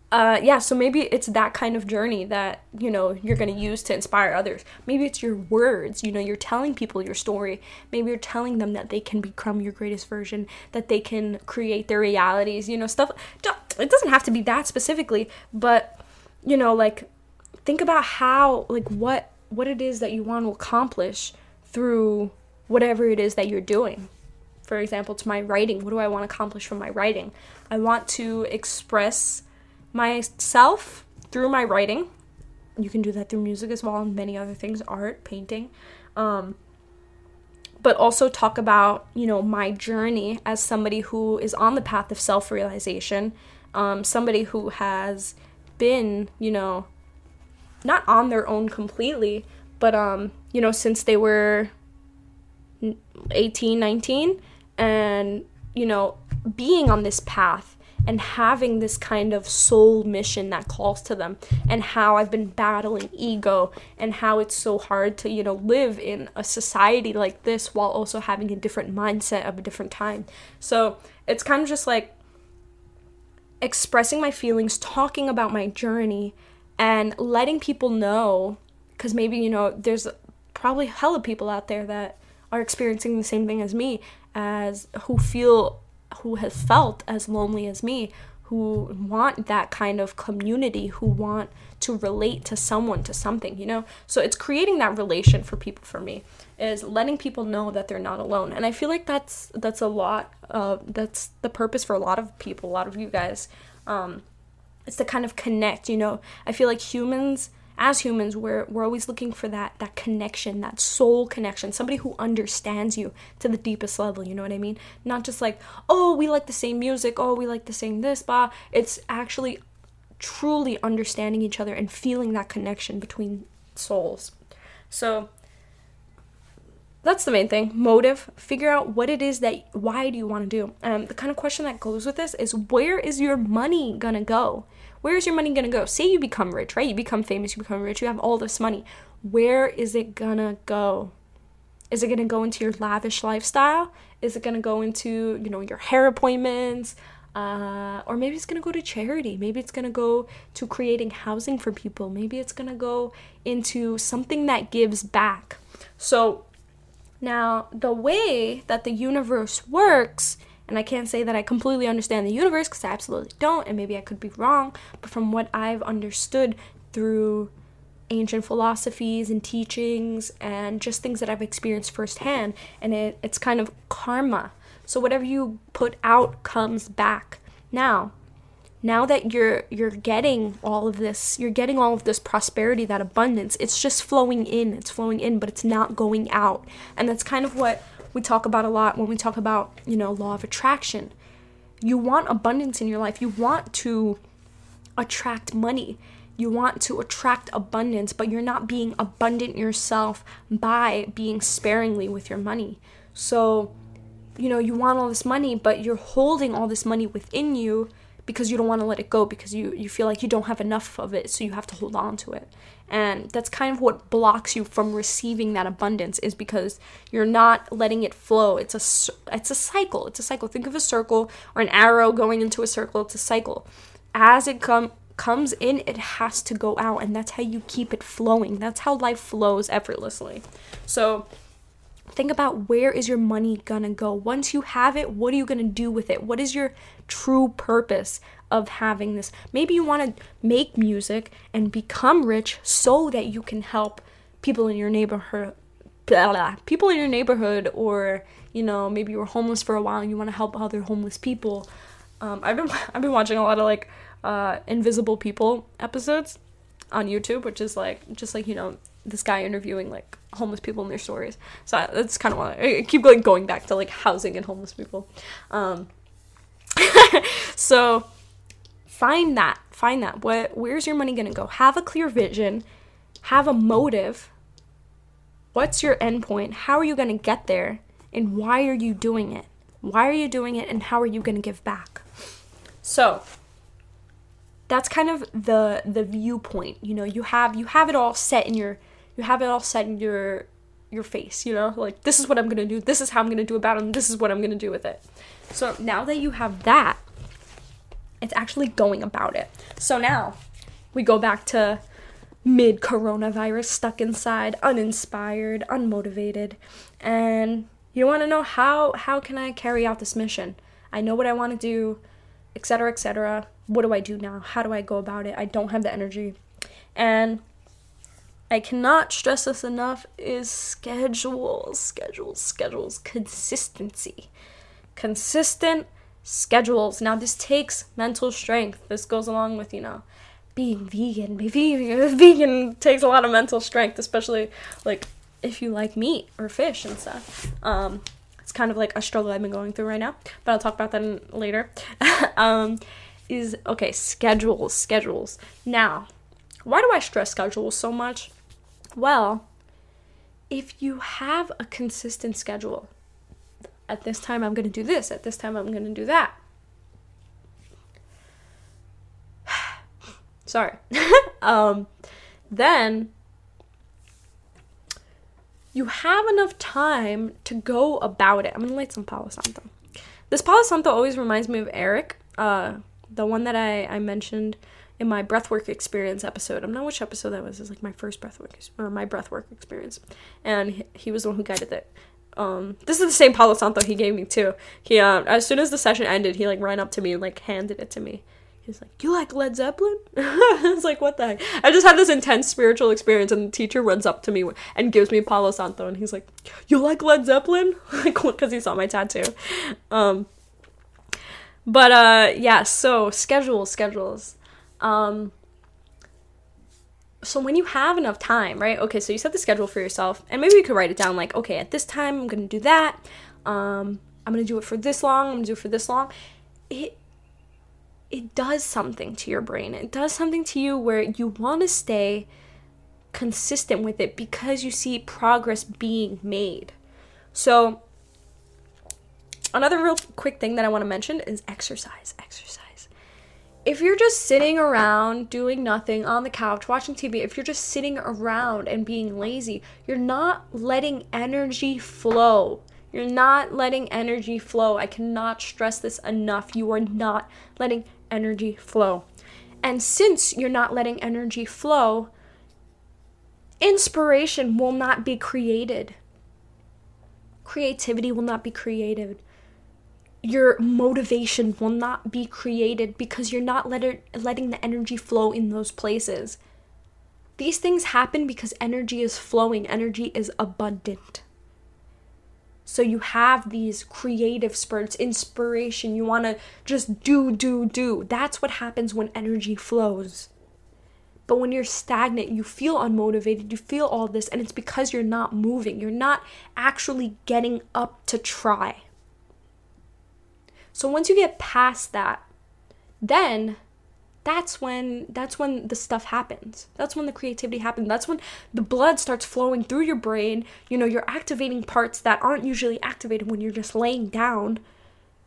uh, yeah, so maybe it's that kind of journey that, you know, you're going to use to inspire others. Maybe it's your words, you know, you're telling people your story. Maybe you're telling them that they can become your greatest version, that they can create their realities, you know, stuff. It doesn't have to be that specifically, but, you know, like, think about how, like, what, what it is that you want to accomplish through whatever it is that you're doing. For example, to my writing, what do I want to accomplish from my writing? I want to express myself through my writing. You can do that through music as well and many other things, art, painting. Um, but also talk about, you know, my journey as somebody who is on the path of self realization, um, somebody who has been, you know, not on their own completely, but, um, you know, since they were 18, 19, and, you know, being on this path and having this kind of soul mission that calls to them and how I've been battling ego and how it's so hard to, you know, live in a society like this while also having a different mindset of a different time. So, it's kind of just like expressing my feelings, talking about my journey and letting people know cuz maybe, you know, there's probably hella people out there that are experiencing the same thing as me as who feel who has felt as lonely as me, who want that kind of community, who want to relate to someone, to something, you know? So it's creating that relation for people for me is letting people know that they're not alone. And I feel like that's that's a lot uh that's the purpose for a lot of people, a lot of you guys. Um it's to kind of connect, you know. I feel like humans as humans we're we're always looking for that that connection that soul connection somebody who understands you to the deepest level you know what i mean? Not just like oh we like the same music oh we like the same this blah it's actually truly understanding each other and feeling that connection between souls. So that's the main thing. Motive. Figure out what it is that why do you want to do? Um, the kind of question that goes with this is where is your money gonna go where's your money gonna go say you become rich right you become famous you become rich you have all this money where is it gonna go is it gonna go into your lavish lifestyle is it gonna go into you know your hair appointments uh, or maybe it's going to go to charity. Maybe it's going to go to creating housing for people. Maybe it's going to go into something that gives back. So, now, the way that the universe works, and I can't say that I completely understand the universe because I absolutely don't, and maybe I could be wrong, but from what I've understood through ancient philosophies and teachings and just things that I've experienced firsthand, and it, it's kind of karma. So, whatever you put out comes back. Now, now that you're you're getting all of this you're getting all of this prosperity that abundance it's just flowing in it's flowing in but it's not going out and that's kind of what we talk about a lot when we talk about you know law of attraction. You want abundance in your life. You want to attract money. You want to attract abundance but you're not being abundant yourself by being sparingly with your money. So you know you want all this money but you're holding all this money within you because you don't want to let it go because you you feel like you don't have enough of it so you have to hold on to it. And that's kind of what blocks you from receiving that abundance is because you're not letting it flow. It's a it's a cycle. It's a cycle. Think of a circle or an arrow going into a circle. It's a cycle. As it come comes in it has to go out and that's how you keep it flowing. That's how life flows effortlessly. So think about where is your money gonna go. Once you have it what are you gonna do with it? What is your true purpose of having this. Maybe you want to make music and become rich so that you can help people in your neighborhood blah, blah, people in your neighborhood or you know maybe you were homeless for a while and you want to help other homeless people. Um, I've been I've been watching a lot of like uh, invisible people episodes on YouTube which is like just like you know this guy interviewing like homeless people and their stories so that's kind of why I keep like going back to like housing and homeless people um, so find that. Find that. What where's your money going to go? Have a clear vision, have a motive. What's your end point? How are you going to get there? And why are you doing it? Why are you doing it and how are you going to give back? So, that's kind of the the viewpoint. You know, you have you have it all set in your you have it all set in your your face, you know? Like this is what I'm going to do. This is how I'm going to do about it and this is what I'm going to do with it. So now that you have that, it's actually going about it. So now we go back to mid coronavirus, stuck inside, uninspired, unmotivated, and you want to know how how can I carry out this mission? I know what I want to do, etc., etc. What do I do now? How do I go about it? I don't have the energy. And I cannot stress this enough is schedules, schedules, schedules, consistency consistent schedules. Now, this takes mental strength. This goes along with, you know, being vegan. Being vegan takes a lot of mental strength, especially like if you like meat or fish and stuff. Um, it's kind of like a struggle I've been going through right now, but I'll talk about that in, later. um, is okay, schedules, schedules. Now, why do I stress schedules so much? Well, if you have a consistent schedule, at this time I'm going to do this, at this time I'm going to do that. Sorry. um, then you have enough time to go about it. I'm going to light some Palo Santo. This Palo Santo always reminds me of Eric, uh, the one that I, I mentioned in my breathwork experience episode. I'm not which episode that was. It's like my first breathwork or my breathwork experience, and he, was the one who guided it. Um, this is the same Palo Santo he gave me too. He um, as soon as the session ended, he like ran up to me and like handed it to me. He's like, "You like Led Zeppelin?" it's like, "What the heck?" I just had this intense spiritual experience, and the teacher runs up to me and gives me Palo Santo, and he's like, "You like Led Zeppelin?" like, because he saw my tattoo. Um, but uh, yeah. So schedules, schedules. Um, so when you have enough time, right? Okay, so you set the schedule for yourself, and maybe you could write it down like, okay, at this time I'm gonna do that. Um, I'm gonna do it for this long. I'm gonna do it for this long. It it does something to your brain. It does something to you where you want to stay consistent with it because you see progress being made. So another real quick thing that I want to mention is exercise. Exercise if you're just sitting around doing nothing on the couch watching TV, if you're just sitting around and being lazy, you're not letting energy flow. You're not letting energy flow. I cannot stress this enough. You are not letting energy flow. And since you're not letting energy flow, inspiration will not be created. Creativity will not be created your motivation will not be created because you're not let letting the energy flow in those places. These things happen because energy is flowing, energy is abundant. So you have these creative spurts, inspiration. You want to just do, do, do. That's what happens when energy flows. But when you're stagnant, you feel unmotivated, you feel all this, and it's because you're not moving. You're not actually getting up to try. So once you get past that, then that's when that's when the stuff happens. That's when the creativity happens. That's when the blood starts flowing through your brain. You know, you're activating parts that aren't usually activated when you're just laying down.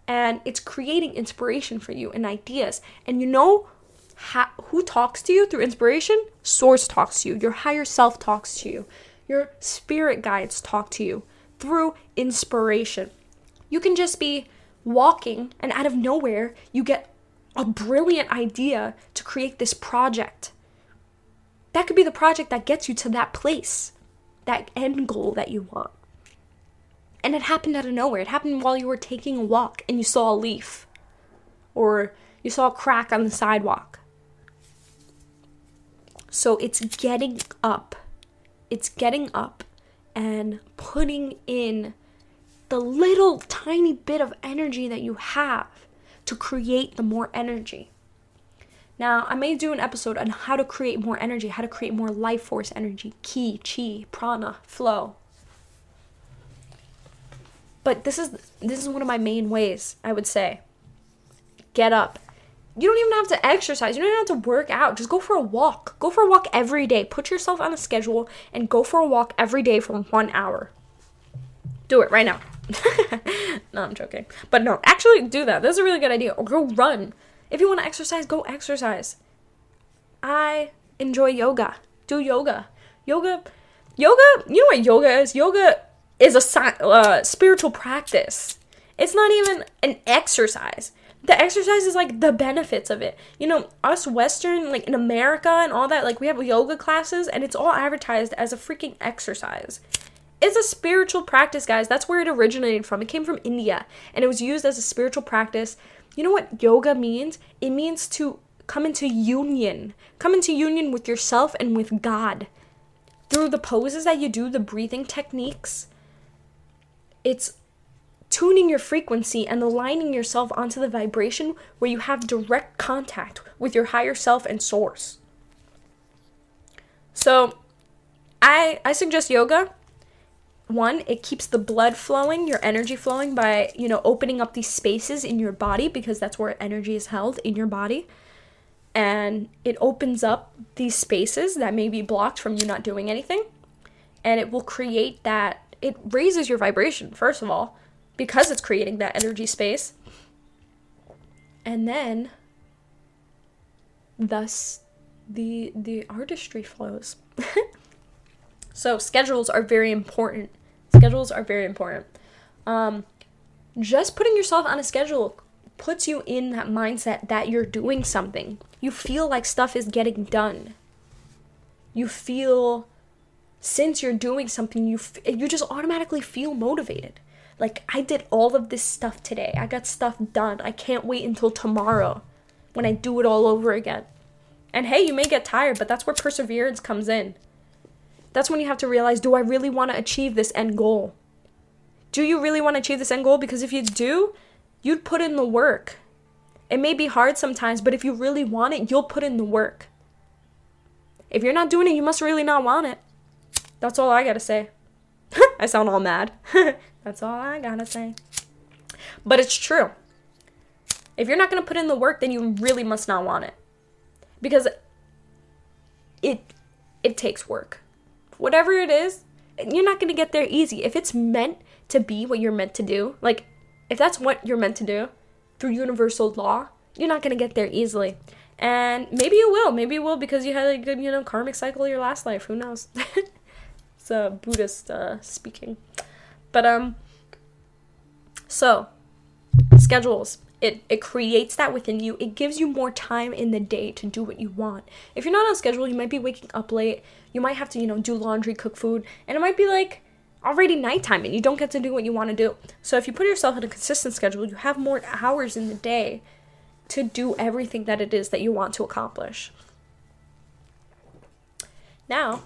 And it's creating inspiration for you and ideas. And you know ha- who talks to you through inspiration? Source talks to you. Your higher self talks to you. Your spirit guides talk to you through inspiration. You can just be walking, and out of nowhere, you get a brilliant idea to create this project. That could be the project that gets you to that place, that end goal that you want. And it happened out of nowhere. It happened while you were taking a walk and you saw a leaf, or you saw a crack on the sidewalk. So it's getting up. It's getting up and putting in the little tiny bit of energy that you have to create the more energy. Now, I may do an episode on how to create more energy, how to create more life force energy, ki, chi, prana, flow. But this is this is one of my main ways, I would say. Get up. You don't even have to exercise. You don't even have to work out. Just go for a walk. Go for a walk every day. Put yourself on a schedule and go for a walk every day for 1 hour. Do it right now. no, I'm joking. But no, actually do that. That's a really good idea. Or go run. If you want to exercise, go exercise. I enjoy yoga. Do yoga. Yoga, yoga. You know what yoga is? Yoga is a uh, spiritual practice. It's not even an exercise. The exercise is like the benefits of it. You know, us Western, like in America and all that, like we have yoga classes and it's all advertised as a freaking exercise. It's a spiritual practice, guys. That's where it originated from. It came from India and it was used as a spiritual practice. You know what yoga means? It means to come into union, come into union with yourself and with God. Through the poses that you do, the breathing techniques, it's tuning your frequency and aligning yourself onto the vibration where you have direct contact with your higher self and source. So, I I suggest yoga one it keeps the blood flowing your energy flowing by you know opening up these spaces in your body because that's where energy is held in your body. And it opens up these spaces that may be blocked from you not doing anything. And it will create that it raises your vibration first of all because it's creating that energy space. And then thus the the artistry flows. So schedules are very important Schedules are very important. Um, just putting yourself on a schedule puts you in that mindset that you're doing something. You feel like stuff is getting done. You feel since you're doing something you f- you just automatically feel motivated. Like I did all of this stuff today. I got stuff done. I can't wait until tomorrow when I do it all over again. And hey, you may get tired, but that's where perseverance comes in. That's when you have to realize do I really want to achieve this end goal? Do you really want to achieve this end goal? Because if you do, you'd put in the work. It may be hard sometimes, but if you really want it, you'll put in the work. If you're not doing it, you must really not want it. That's all I gotta say. I sound all mad. That's all I gotta say. But it's true. If you're not gonna put in the work, then you really must not want it. Because it it takes work. Whatever it is, you're not gonna get there easy. If it's meant to be what you're meant to do, like if that's what you're meant to do through universal law, you're not gonna get there easily. And maybe you will. Maybe you will because you had a good, you know, karmic cycle your last life. Who knows? it's a Buddhist uh, speaking. But um so schedules. It it creates that within you. It gives you more time in the day to do what you want. If you're not on schedule, you might be waking up late. You might have to, you know, do laundry, cook food, and it might be like already nighttime and you don't get to do what you want to do. So if you put yourself in a consistent schedule, you have more hours in the day to do everything that it is that you want to accomplish. Now,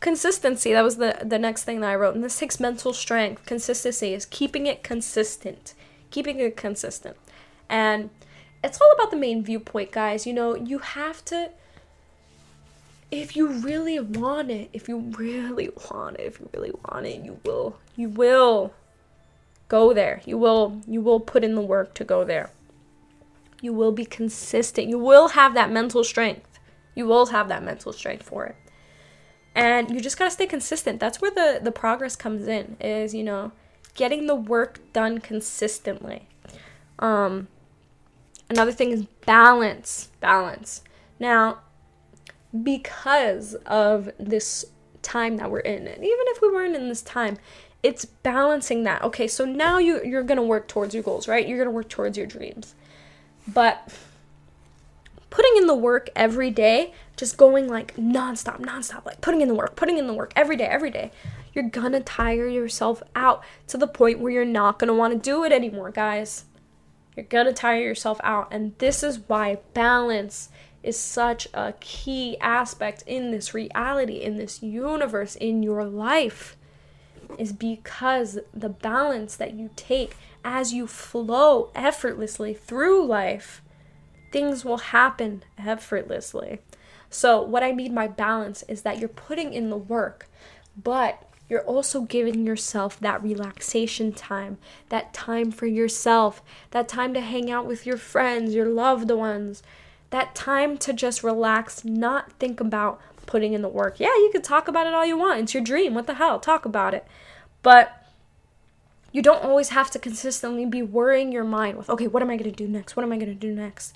consistency, that was the, the next thing that I wrote. And this takes mental strength. Consistency is keeping it consistent. Keeping it consistent. And it's all about the main viewpoint, guys. You know, you have to if you really want it, if you really want it, if you really want it, you will. You will go there. You will you will put in the work to go there. You will be consistent. You will have that mental strength. You will have that mental strength for it. And you just got to stay consistent. That's where the the progress comes in is, you know, getting the work done consistently. Um another thing is balance. Balance. Now, because of this time that we're in, and even if we weren't in this time, it's balancing that. Okay, so now you you're gonna work towards your goals, right? You're gonna work towards your dreams. But putting in the work every day, just going like nonstop, nonstop, like putting in the work, putting in the work every day, every day, you're gonna tire yourself out to the point where you're not gonna wanna do it anymore, guys. You're gonna tire yourself out. And this is why balance is such a key aspect in this reality, in this universe, in your life, is because the balance that you take as you flow effortlessly through life, things will happen effortlessly. So, what I mean by balance is that you're putting in the work, but you're also giving yourself that relaxation time, that time for yourself, that time to hang out with your friends, your loved ones, that time to just relax, not think about putting in the work. Yeah, you can talk about it all you want. It's your dream. What the hell? Talk about it. But you don't always have to consistently be worrying your mind with, okay, what am I going to do next? What am I going to do next?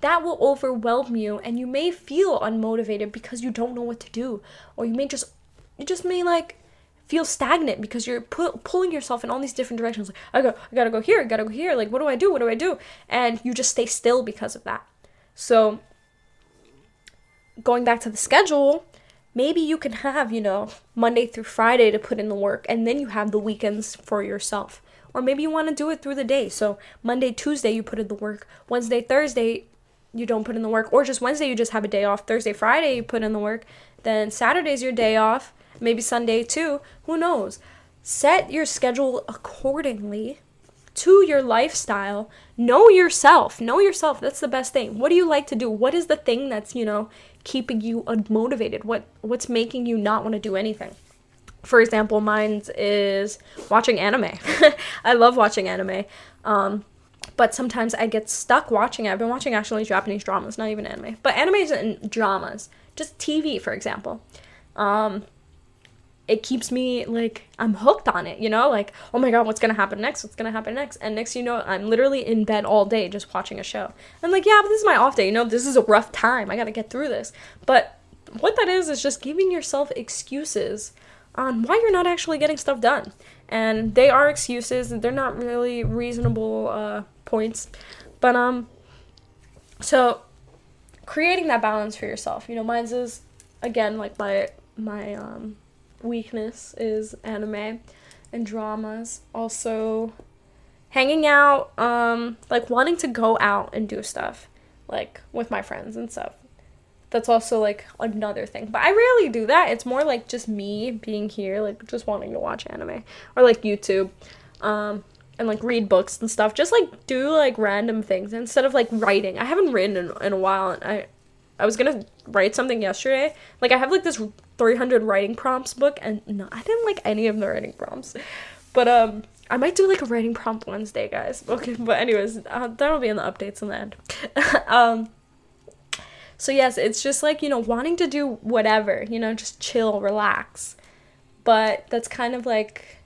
That will overwhelm you and you may feel unmotivated because you don't know what to do. Or you may just, you just may like feel stagnant because you're pu- pulling yourself in all these different directions. Like, I, go, I gotta go here, I gotta go here. Like, what do I do? What do I do? And you just stay still because of that. So, going back to the schedule, maybe you can have, you know, Monday through Friday to put in the work and then you have the weekends for yourself. Or maybe you want to do it through the day. So Monday, Tuesday, you put in the work. Wednesday, Thursday, you don't put in the work. Or just Wednesday, you just have a day off. Thursday, Friday, you put in the work. Then Saturday's your day off. Maybe Sunday too. Who knows? Set your schedule accordingly to your lifestyle. Know yourself. Know yourself. That's the best thing. What do you like to do? What is the thing that's, you know, keeping you unmotivated? What what's making you not want to do anything? For example, mine's is watching anime. I love watching anime. Um, but sometimes I get stuck watching it. I've been watching actually Japanese dramas, not even anime, but animes and dramas, just TV, for example. Um, it keeps me like I'm hooked on it, you know? Like, oh my god, what's gonna happen next? What's gonna happen next? And next you know, I'm literally in bed all day just watching a show. I'm like, yeah, but this is my off day, you know, this is a rough time. I gotta get through this. But what that is is just giving yourself excuses on why you're not actually getting stuff done. And they are excuses, they're not really reasonable uh, points. But um so creating that balance for yourself. You know, mine's is again like my my um weakness is anime and dramas. Also, hanging out, um, like wanting to go out and do stuff, like with my friends and stuff. That's also like another thing. But I rarely do that. It's more like just me being here, like just wanting to watch anime or like YouTube. Um, and like read books and stuff. Just like do like random things instead of like writing. I haven't written in, in a while and I I was gonna write something yesterday. Like I have like this 300 writing prompts book, and no, I didn't like any of the writing prompts. But um, I might do like a writing prompt Wednesday, guys. Okay, but anyways, uh, that'll be in the updates in the end. um, so yes, it's just like you know wanting to do whatever, you know, just chill, relax. But that's kind of like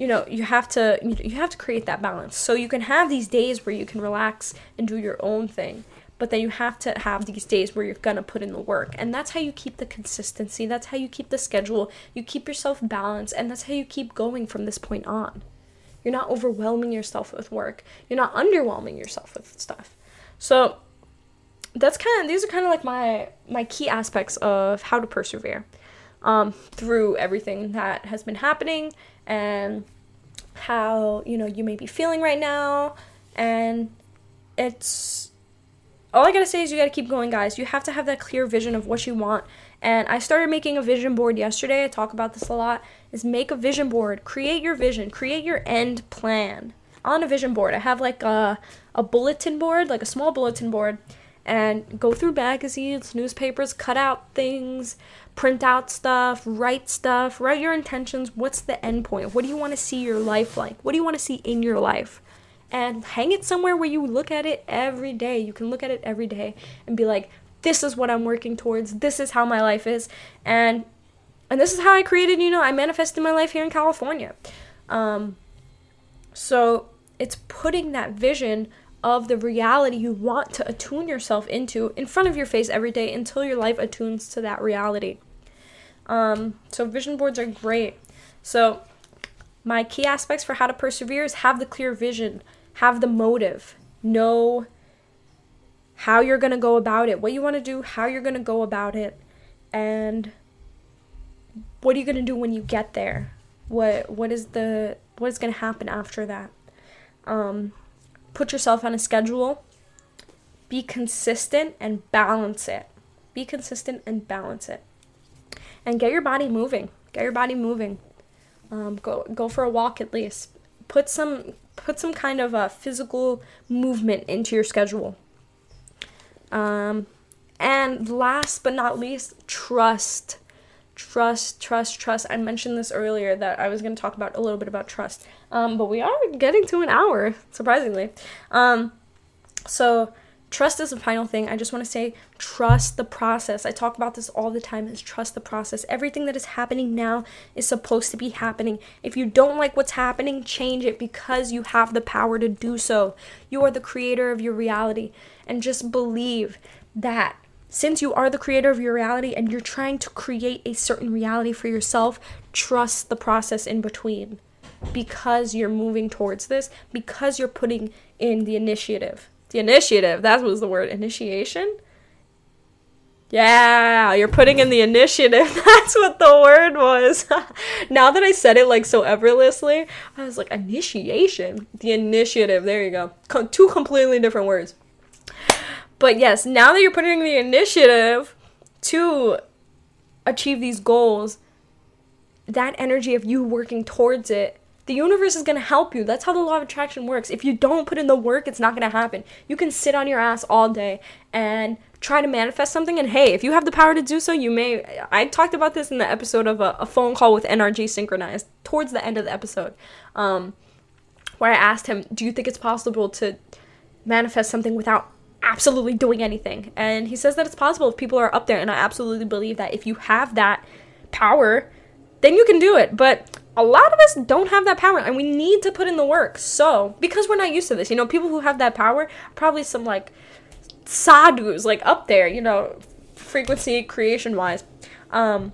you know you have to you have to create that balance so you can have these days where you can relax and do your own thing but then you have to have these days where you're gonna put in the work. And that's how you keep the consistency. That's how you keep the schedule. You keep yourself balanced and that's how you keep going from this point on. You're not overwhelming yourself with work. You're not underwhelming yourself with stuff. So that's kind of these are kind of like my my key aspects of how to persevere um, through everything that has been happening and how you know you may be feeling right now. And it's all I gotta say is you gotta keep going, guys. You have to have that clear vision of what you want. And I started making a vision board yesterday. I talk about this a lot. Is make a vision board. Create your vision. Create your end plan on a vision board. I have like a a bulletin board, like a small bulletin board, and go through magazines, newspapers, cut out things, print out stuff, write stuff, write your intentions. What's the end point? What do you want to see your life like? What do you want to see in your life? And hang it somewhere where you look at it every day. You can look at it every day and be like, this is what I'm working towards. This is how my life is. And and this is how I created, you know, I manifested my life here in California. Um, so it's putting that vision of the reality you want to attune yourself into in front of your face every day until your life attunes to that reality. Um, so vision boards are great. So my key aspects for how to persevere is have the clear vision, have the motive, know how you're going to go about it, what you want to do, how you're going to go about it, and what are you going to do when you get there? What what is the what is going to happen after that? Um, put yourself on a schedule. Be consistent and balance it. Be consistent and balance it. And get your body moving. Get your body moving. Um, go go for a walk at least. Put some put some kind of a physical movement into your schedule. Um, and last but not least, trust. Trust, trust, trust. I mentioned this earlier that I was going to talk about a little bit about trust. Um, but we are getting to an hour, surprisingly. Um, so trust is the final thing. I just want to say trust the process. I talk about this all the time is trust the process. Everything that is happening now is supposed to be happening. If you don't like what's happening, change it because you have the power to do so. You are the creator of your reality and just believe that since you are the creator of your reality and you're trying to create a certain reality for yourself, trust the process in between because you're moving towards this, because you're putting in the initiative. The initiative, that was the word. Initiation? Yeah, you're putting in the initiative. That's what the word was. now that I said it like so effortlessly, I was like, initiation. The initiative. There you go. Co- two completely different words. But yes, now that you're putting the initiative to achieve these goals, that energy of you working towards it the universe is going to help you. That's how the law of attraction works. If you don't put in the work, it's not going to happen. You can sit on your ass all day and try to manifest something. And hey, if you have the power to do so, you may. I talked about this in the episode of a, a phone call with NRG Synchronized towards the end of the episode, um, where I asked him, Do you think it's possible to manifest something without absolutely doing anything? And he says that it's possible if people are up there. And I absolutely believe that if you have that power, then you can do it. But a lot of us don't have that power and we need to put in the work. So, because we're not used to this, you know, people who have that power, probably some like sadhus, like up there, you know, frequency creation wise. Um,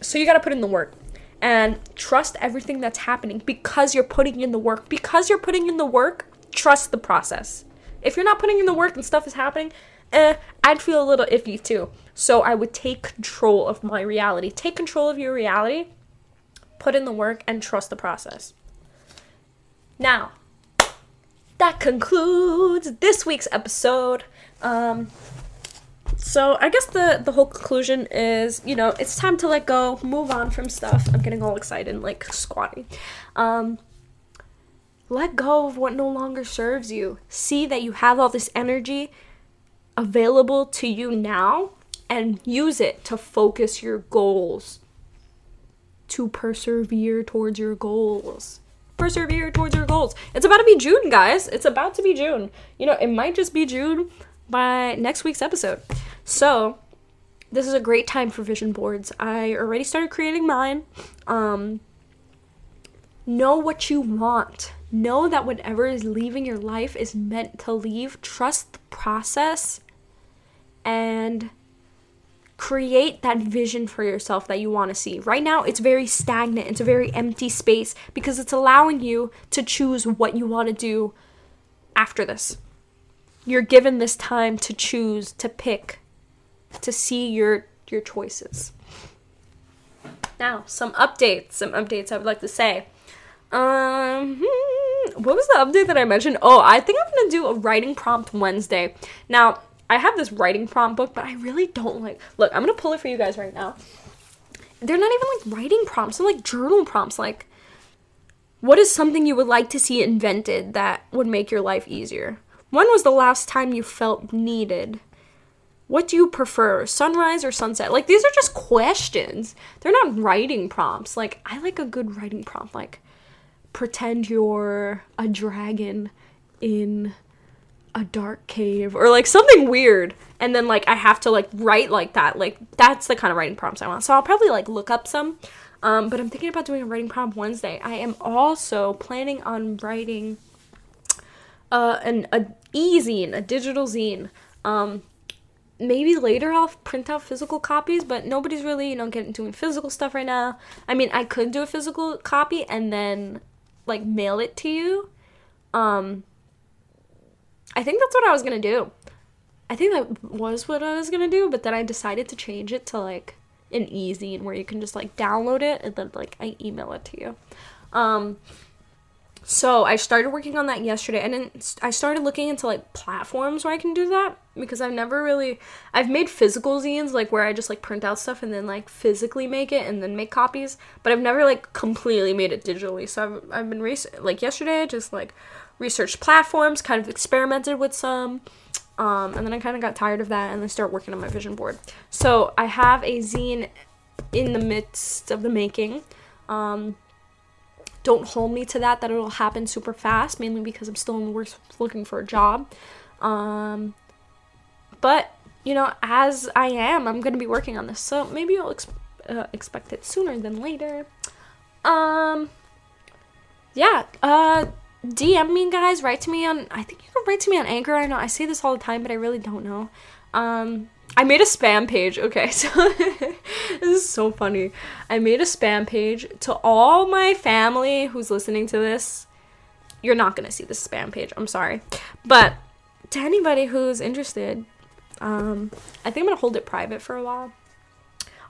so you got to put in the work and trust everything that's happening because you're putting in the work. Because you're putting in the work, trust the process. If you're not putting in the work and stuff is happening, eh, I'd feel a little iffy too. So I would take control of my reality. Take control of your reality put in the work, and trust the process. Now, that concludes this week's episode. Um, so I guess the the whole conclusion is, you know, it's time to let go, move on from stuff. I'm getting all excited, and, like squatting. Um, let go of what no longer serves you. See that you have all this energy. available to you now and use it to focus your goals, to persevere towards your goals. Persevere towards your goals. It's about to be June, guys. It's about to be June. You know, it might just be June by next week's episode. So, this is a great time for vision boards. I already started creating mine. Um, know what you want. Know that whatever is leaving your life is meant to leave. Trust the process and create that vision for yourself that you want to see. Right now, it's very stagnant, it's a very empty space because it's allowing you to choose what you want to do after this. You're given this time to choose, to pick, to see your your choices. Now, some updates, some updates I would like to say. Um, hmm, what was the update that I mentioned? Oh, I think I'm gonna do a writing prompt Wednesday. Now, I have this writing prompt book, but I really don't like. Look, I'm gonna pull it for you guys right now. They're not even like writing prompts, they're like journal prompts. Like, what is something you would like to see invented that would make your life easier? When was the last time you felt needed? What do you prefer, sunrise or sunset? Like, these are just questions. They're not writing prompts. Like, I like a good writing prompt. Like, pretend you're a dragon in a dark cave or like something weird. And then like i have to like write like that. Like that's the kind of writing prompts i want. So i'll probably like look up some. Um, but i'm thinking about doing a writing prompt wednesday. I am also planning on writing uh, an a e-zine a digital zine. Um, maybe later I'll print out physical copies, but nobody's really, you know, getting doing physical stuff right now. I mean, I could do a physical copy and then like mail it to you. Um I think that's what I was to do. I think that was what I was to do, but then I decided to change it to like an e-zine where you can just like download it and then like I email it to you. Um so I started working on that yesterday and then I started looking into like platforms where I can do that because I've never really I've made physical zines like where I just like print out stuff and then like physically make it and then make copies, but I've never like completely made it digitally. So I've I've been rec- like yesterday I just like researched platforms, kind of experimented with some. Um, and then I kind of got tired of that and then start working on my vision board. So I have a zine in the midst of the making. Um, don't hold me to that that it'll happen super fast mainly because i'm still in the works looking for a job um, but you know as i am i'm gonna be working on this so maybe you'll ex- uh, expect it sooner than later um yeah uh dm me guys write to me on i think you can write to me on anchor i know i say this all the time but i really don't know um I made a spam page. Okay, so this is so funny. I made a spam page to all my family who's listening to this. You're not gonna see this spam page. I'm sorry, but to anybody who's interested, um, I think I'm gonna hold it private for a while.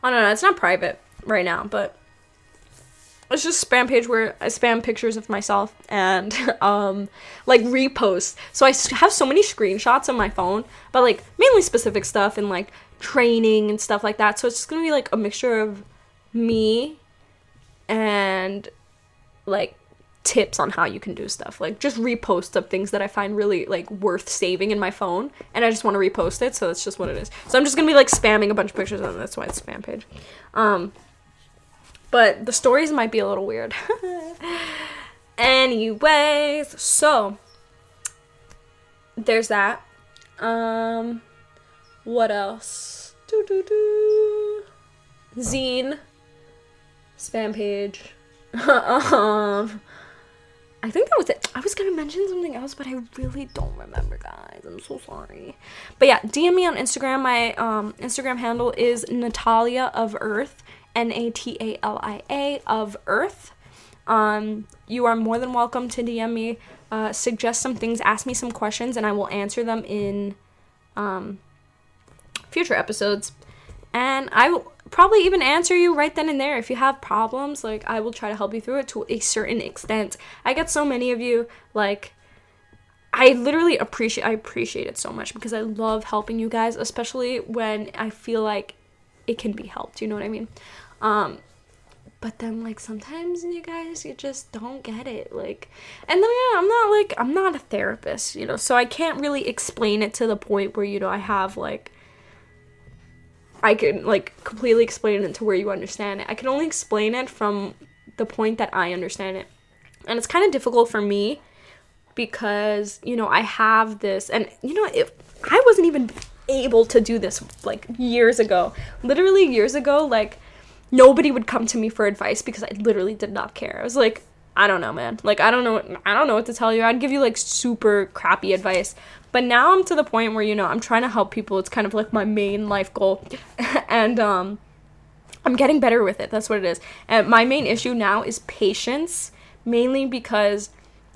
I don't know. It's not private right now, but it's just a spam page where I spam pictures of myself and um like repost. So I have so many screenshots on my phone, but like mainly specific stuff and like training and stuff like that. So it's just gonna be like a mixture of me and like tips on how you can do stuff. Like just reposts of things that I find really like worth saving in my phone and I just want to repost it, so that's just what it is. So I'm just gonna be like spamming a bunch of pictures and that's why it's spam page. Um but the stories might be a little weird. Anyways, so there's that. Um, what else? Do do do. Zine, spam page. um, I think that was it. I was gonna mention something else, but I really don't remember, guys. I'm so sorry. But yeah, DM me on Instagram. My um Instagram handle is Natalia of Earth. N A T A L I A of Earth. Um, you are more than welcome to DM me, uh, suggest some things, ask me some questions, and I will answer them in um, future episodes. And I will probably even answer you right then and there. If you have problems, like, I will try to help you through it to a certain extent. I get so many of you, like, I literally appreciate I appreciate it so much because I love helping you guys, especially when I feel like it can be helped. You know what I mean? Um, but then like sometimes you guys you just don't get it like and then yeah i'm not like i'm not a therapist you know so i can't really explain it to the point where you know i have like i can like completely explain it to where you understand it. I can only explain it from the point that i understand it. And it's kind of difficult for me because you know i have this and you know if i wasn't even able to do this like years ago. Literally years ago like nobody would come to me for advice because I literally did not care. I was like, I don't know, man. Like I don't know I don't know what to tell you. I'd give you like super crappy advice. But now I'm to the point where you know, I'm trying to help people. It's kind of like my main life goal. and um I'm getting better with it. That's what it is. And my main issue now is patience, mainly because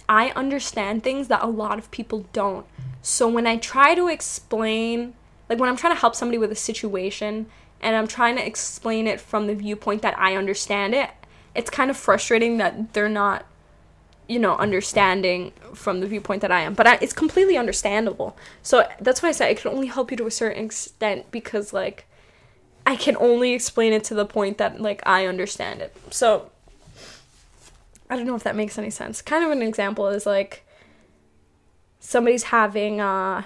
I understand things that a lot of people don't. So when I try to explain, like when I'm trying to help somebody with a situation and I'm trying to explain it from the viewpoint that I understand it, it's kind of frustrating that they're not, you know, understanding from the viewpoint that I am. But I, it's completely understandable. So that's why I say I can only help you to a certain extent because, like, I can only explain it to the point that, like, I understand it. So I don't know if that makes any sense. Kind of an example is like somebody's having uh,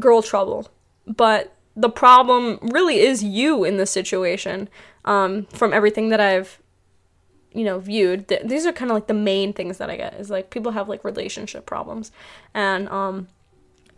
girl trouble, but the problem really is you in this situation um, from everything that I've you know viewed. Th- these are kind of like the main things that I get is like people have like relationship problems. And um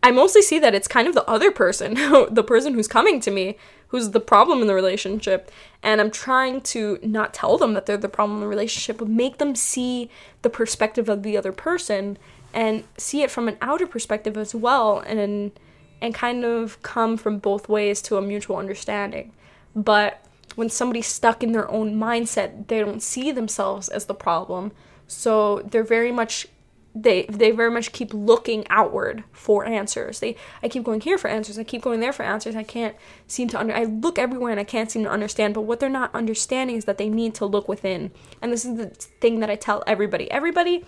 I mostly see that it's kind of the other person the person who's coming to me who's the problem in the relationship. And I'm trying to not tell them that they're the problem in the relationship but make them see the perspective of the other person and see it from an outer perspective as well. And and kind of come from both ways to a mutual understanding. But when somebody's stuck in their own mindset, they don't see themselves as the problem. So they're very much they they very much keep looking outward for answers. They I keep going here for answers. I keep going there for answers. I can't seem to under I look everywhere and I can't seem to understand. But what they're not understanding is that they need to look within. And this is the thing that I tell everybody. Everybody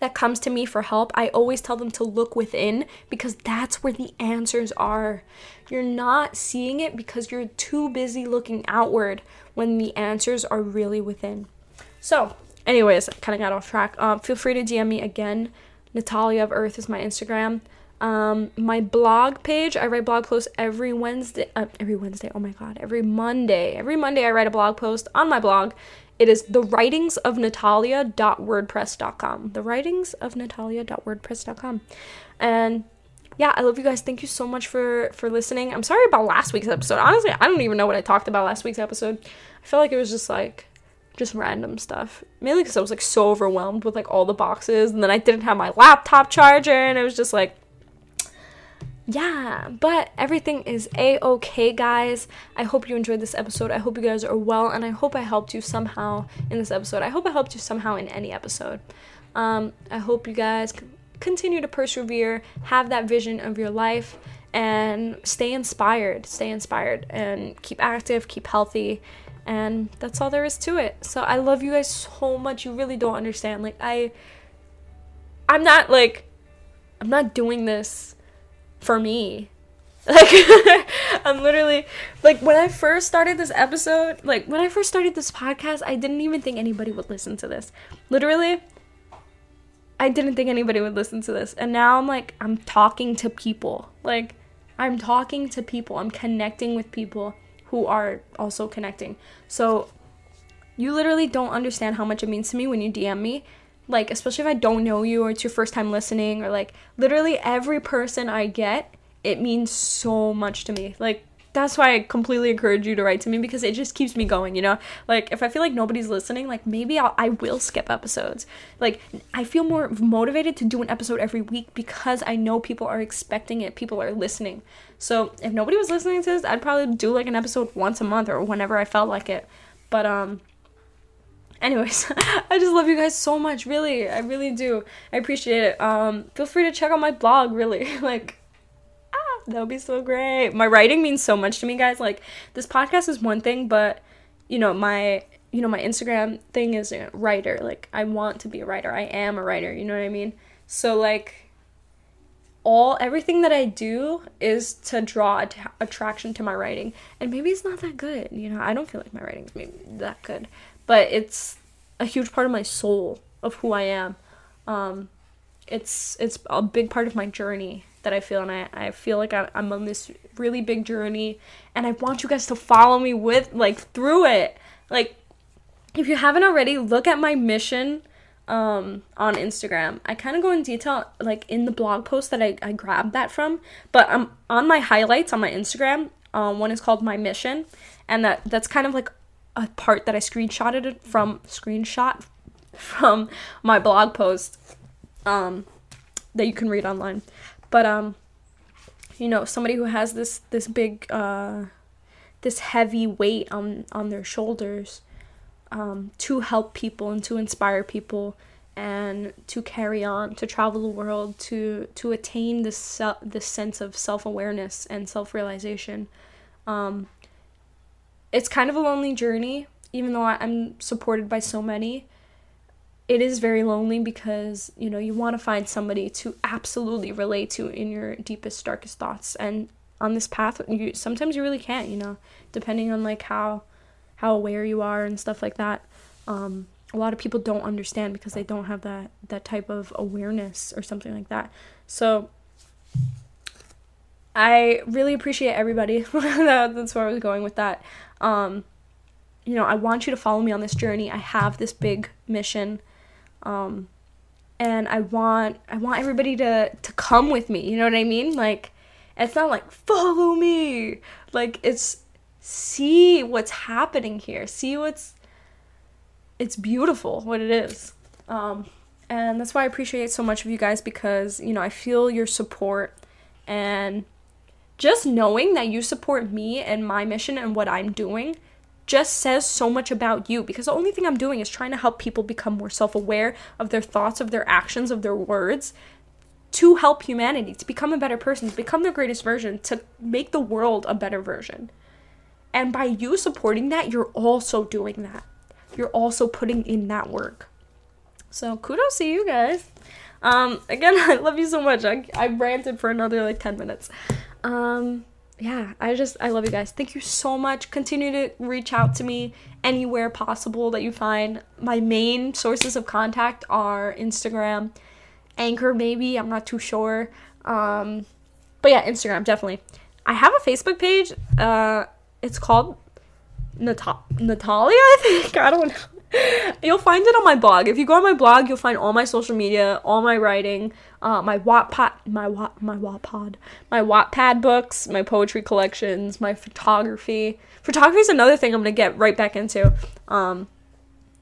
that comes to me for help, I always tell them to look within because that's where the answers are. You're not seeing it because you're too busy looking outward when the answers are really within. So, anyways, kind of got off track. Um, feel free to DM me again. Natalia of Earth is my Instagram. Um, my blog page, I write blog posts every Wednesday. Uh, every Wednesday, oh my god, every Monday. Every Monday, I write a blog post on my blog. It is the writings of natalia.wordpress.com. The writings of natalia.wordpress.com. And yeah, I love you guys. Thank you so much for for listening. I'm sorry about last week's episode. Honestly, I don't even know what I talked about last week's episode. I felt like it was just like just random stuff. Mainly because I was like so overwhelmed with like all the boxes, and then I didn't have my laptop charger, and it was just like yeah, but everything is a okay, guys. I hope you enjoyed this episode. I hope you guys are well, and I hope I helped you somehow in this episode. I hope I helped you somehow in any episode. Um, I hope you guys continue to persevere, have that vision of your life, and stay inspired. Stay inspired and keep active, keep healthy, and that's all there is to it. So I love you guys so much. You really don't understand. Like I, I'm not like, I'm not doing this for me. Like I'm literally like when I first started this episode, like when I first started this podcast, I didn't even think anybody would listen to this. Literally I didn't think anybody would listen to this. And now I'm like I'm talking to people. Like I'm talking to people. I'm connecting with people who are also connecting. So you literally don't understand how much it means to me when you DM me like especially if I don't know you or it's your first time listening or like literally every person I get, it means so much to me. Like that's why I completely encourage you to write to me because it just keeps me going, you know? Like if I feel like nobody's listening, like maybe I'll, I will skip episodes. Like I feel more motivated to do an episode every week because I know people are expecting it, people are listening. So if nobody was listening to this, I'd probably do like an episode once a month or whenever I felt like it. But um anyways i just love you guys so much really. I really do. I appreciate it. Um feel free to check out my blog really. Like ah that would be so great. My writing means so much to me guys. Like this podcast is one thing but you know my you know my instagram thing is a writer. Like i want to be a writer. I am a writer. You know what i mean? So like all everything that I do is to draw attraction to my writing. And maybe it's not that good, you know. I don't feel like my writing's maybe that good, but it's a huge part of my soul of who I am. Um, it's it's a big part of my journey that I feel, and I, I feel like I'm on this really big journey, and I want you guys to follow me with like through it. Like, if you haven't already, look at my mission um, on Instagram. I kind of go in detail like in the blog post that I, I grabbed that from, but um, on my highlights on my Instagram, um, one is called my mission, and that that's kind of like a part that I screenshotted from screenshot from my blog post um, that you can read online. But um, you know, somebody who has this this big uh, this heavy weight on on their shoulders um, to help people and to inspire people and to carry on to travel the world to to attain this this sense of self-awareness and self-realization um, it's kind of a lonely journey even though i'm supported by so many it is very lonely because you know you want to find somebody to absolutely relate to in your deepest darkest thoughts and on this path you sometimes you really can't you know depending on like how how aware you are and stuff like that. Um, a lot of people don't understand because they don't have that that type of awareness or something like that. So I really appreciate everybody. That's where I was going with that. Um, you know, I want you to follow me on this journey. I have this big mission. Um, and I want I want everybody to to come with me. You know what I mean? Like it's not like follow me. Like it's see what's happening here see what's it's beautiful what it is um, and that's why i appreciate so much of you guys because you know i feel your support and just knowing that you support me and my mission and what i'm doing just says so much about you because the only thing i'm doing is trying to help people become more self-aware of their thoughts of their actions of their words to help humanity to become a better person to become their greatest version to make the world a better version and by you supporting that, you're also doing that. You're also putting in that work. So kudos to you guys. Um, again, I love you so much. I, I ranted for another like 10 minutes. Um, yeah, I just, I love you guys. Thank you so much. Continue to reach out to me anywhere possible that you find. My main sources of contact are Instagram, Anchor, maybe. I'm not too sure. Um, but yeah, Instagram, definitely. I have a Facebook page. Uh, it's called Nat- Natalia, I think. I don't know. You'll find it on my blog. If you go on my blog, you'll find all my social media, all my writing, uh, my Wattpad, my Watt, my Wattpad, my Wattpad books, my poetry collections, my photography. Photography is another thing I'm gonna get right back into. Um,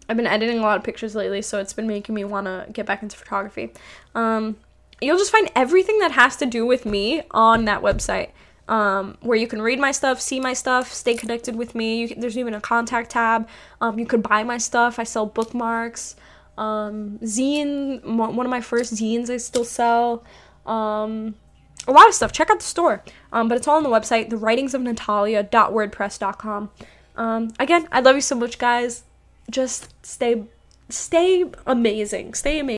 I've been editing a lot of pictures lately, so it's been making me want to get back into photography. Um, you'll just find everything that has to do with me on that website um, where you can read my stuff, see my stuff, stay connected with me. Can, there's even a contact tab. Um, you could buy my stuff. I sell bookmarks, um, zine. One of my first zines I still sell. Um, a lot of stuff. Check out the store. Um, but it's all on the website, thewritingsofnatalia.wordpress.com. Um, again, I love you so much, guys. Just stay, stay amazing. Stay amazing.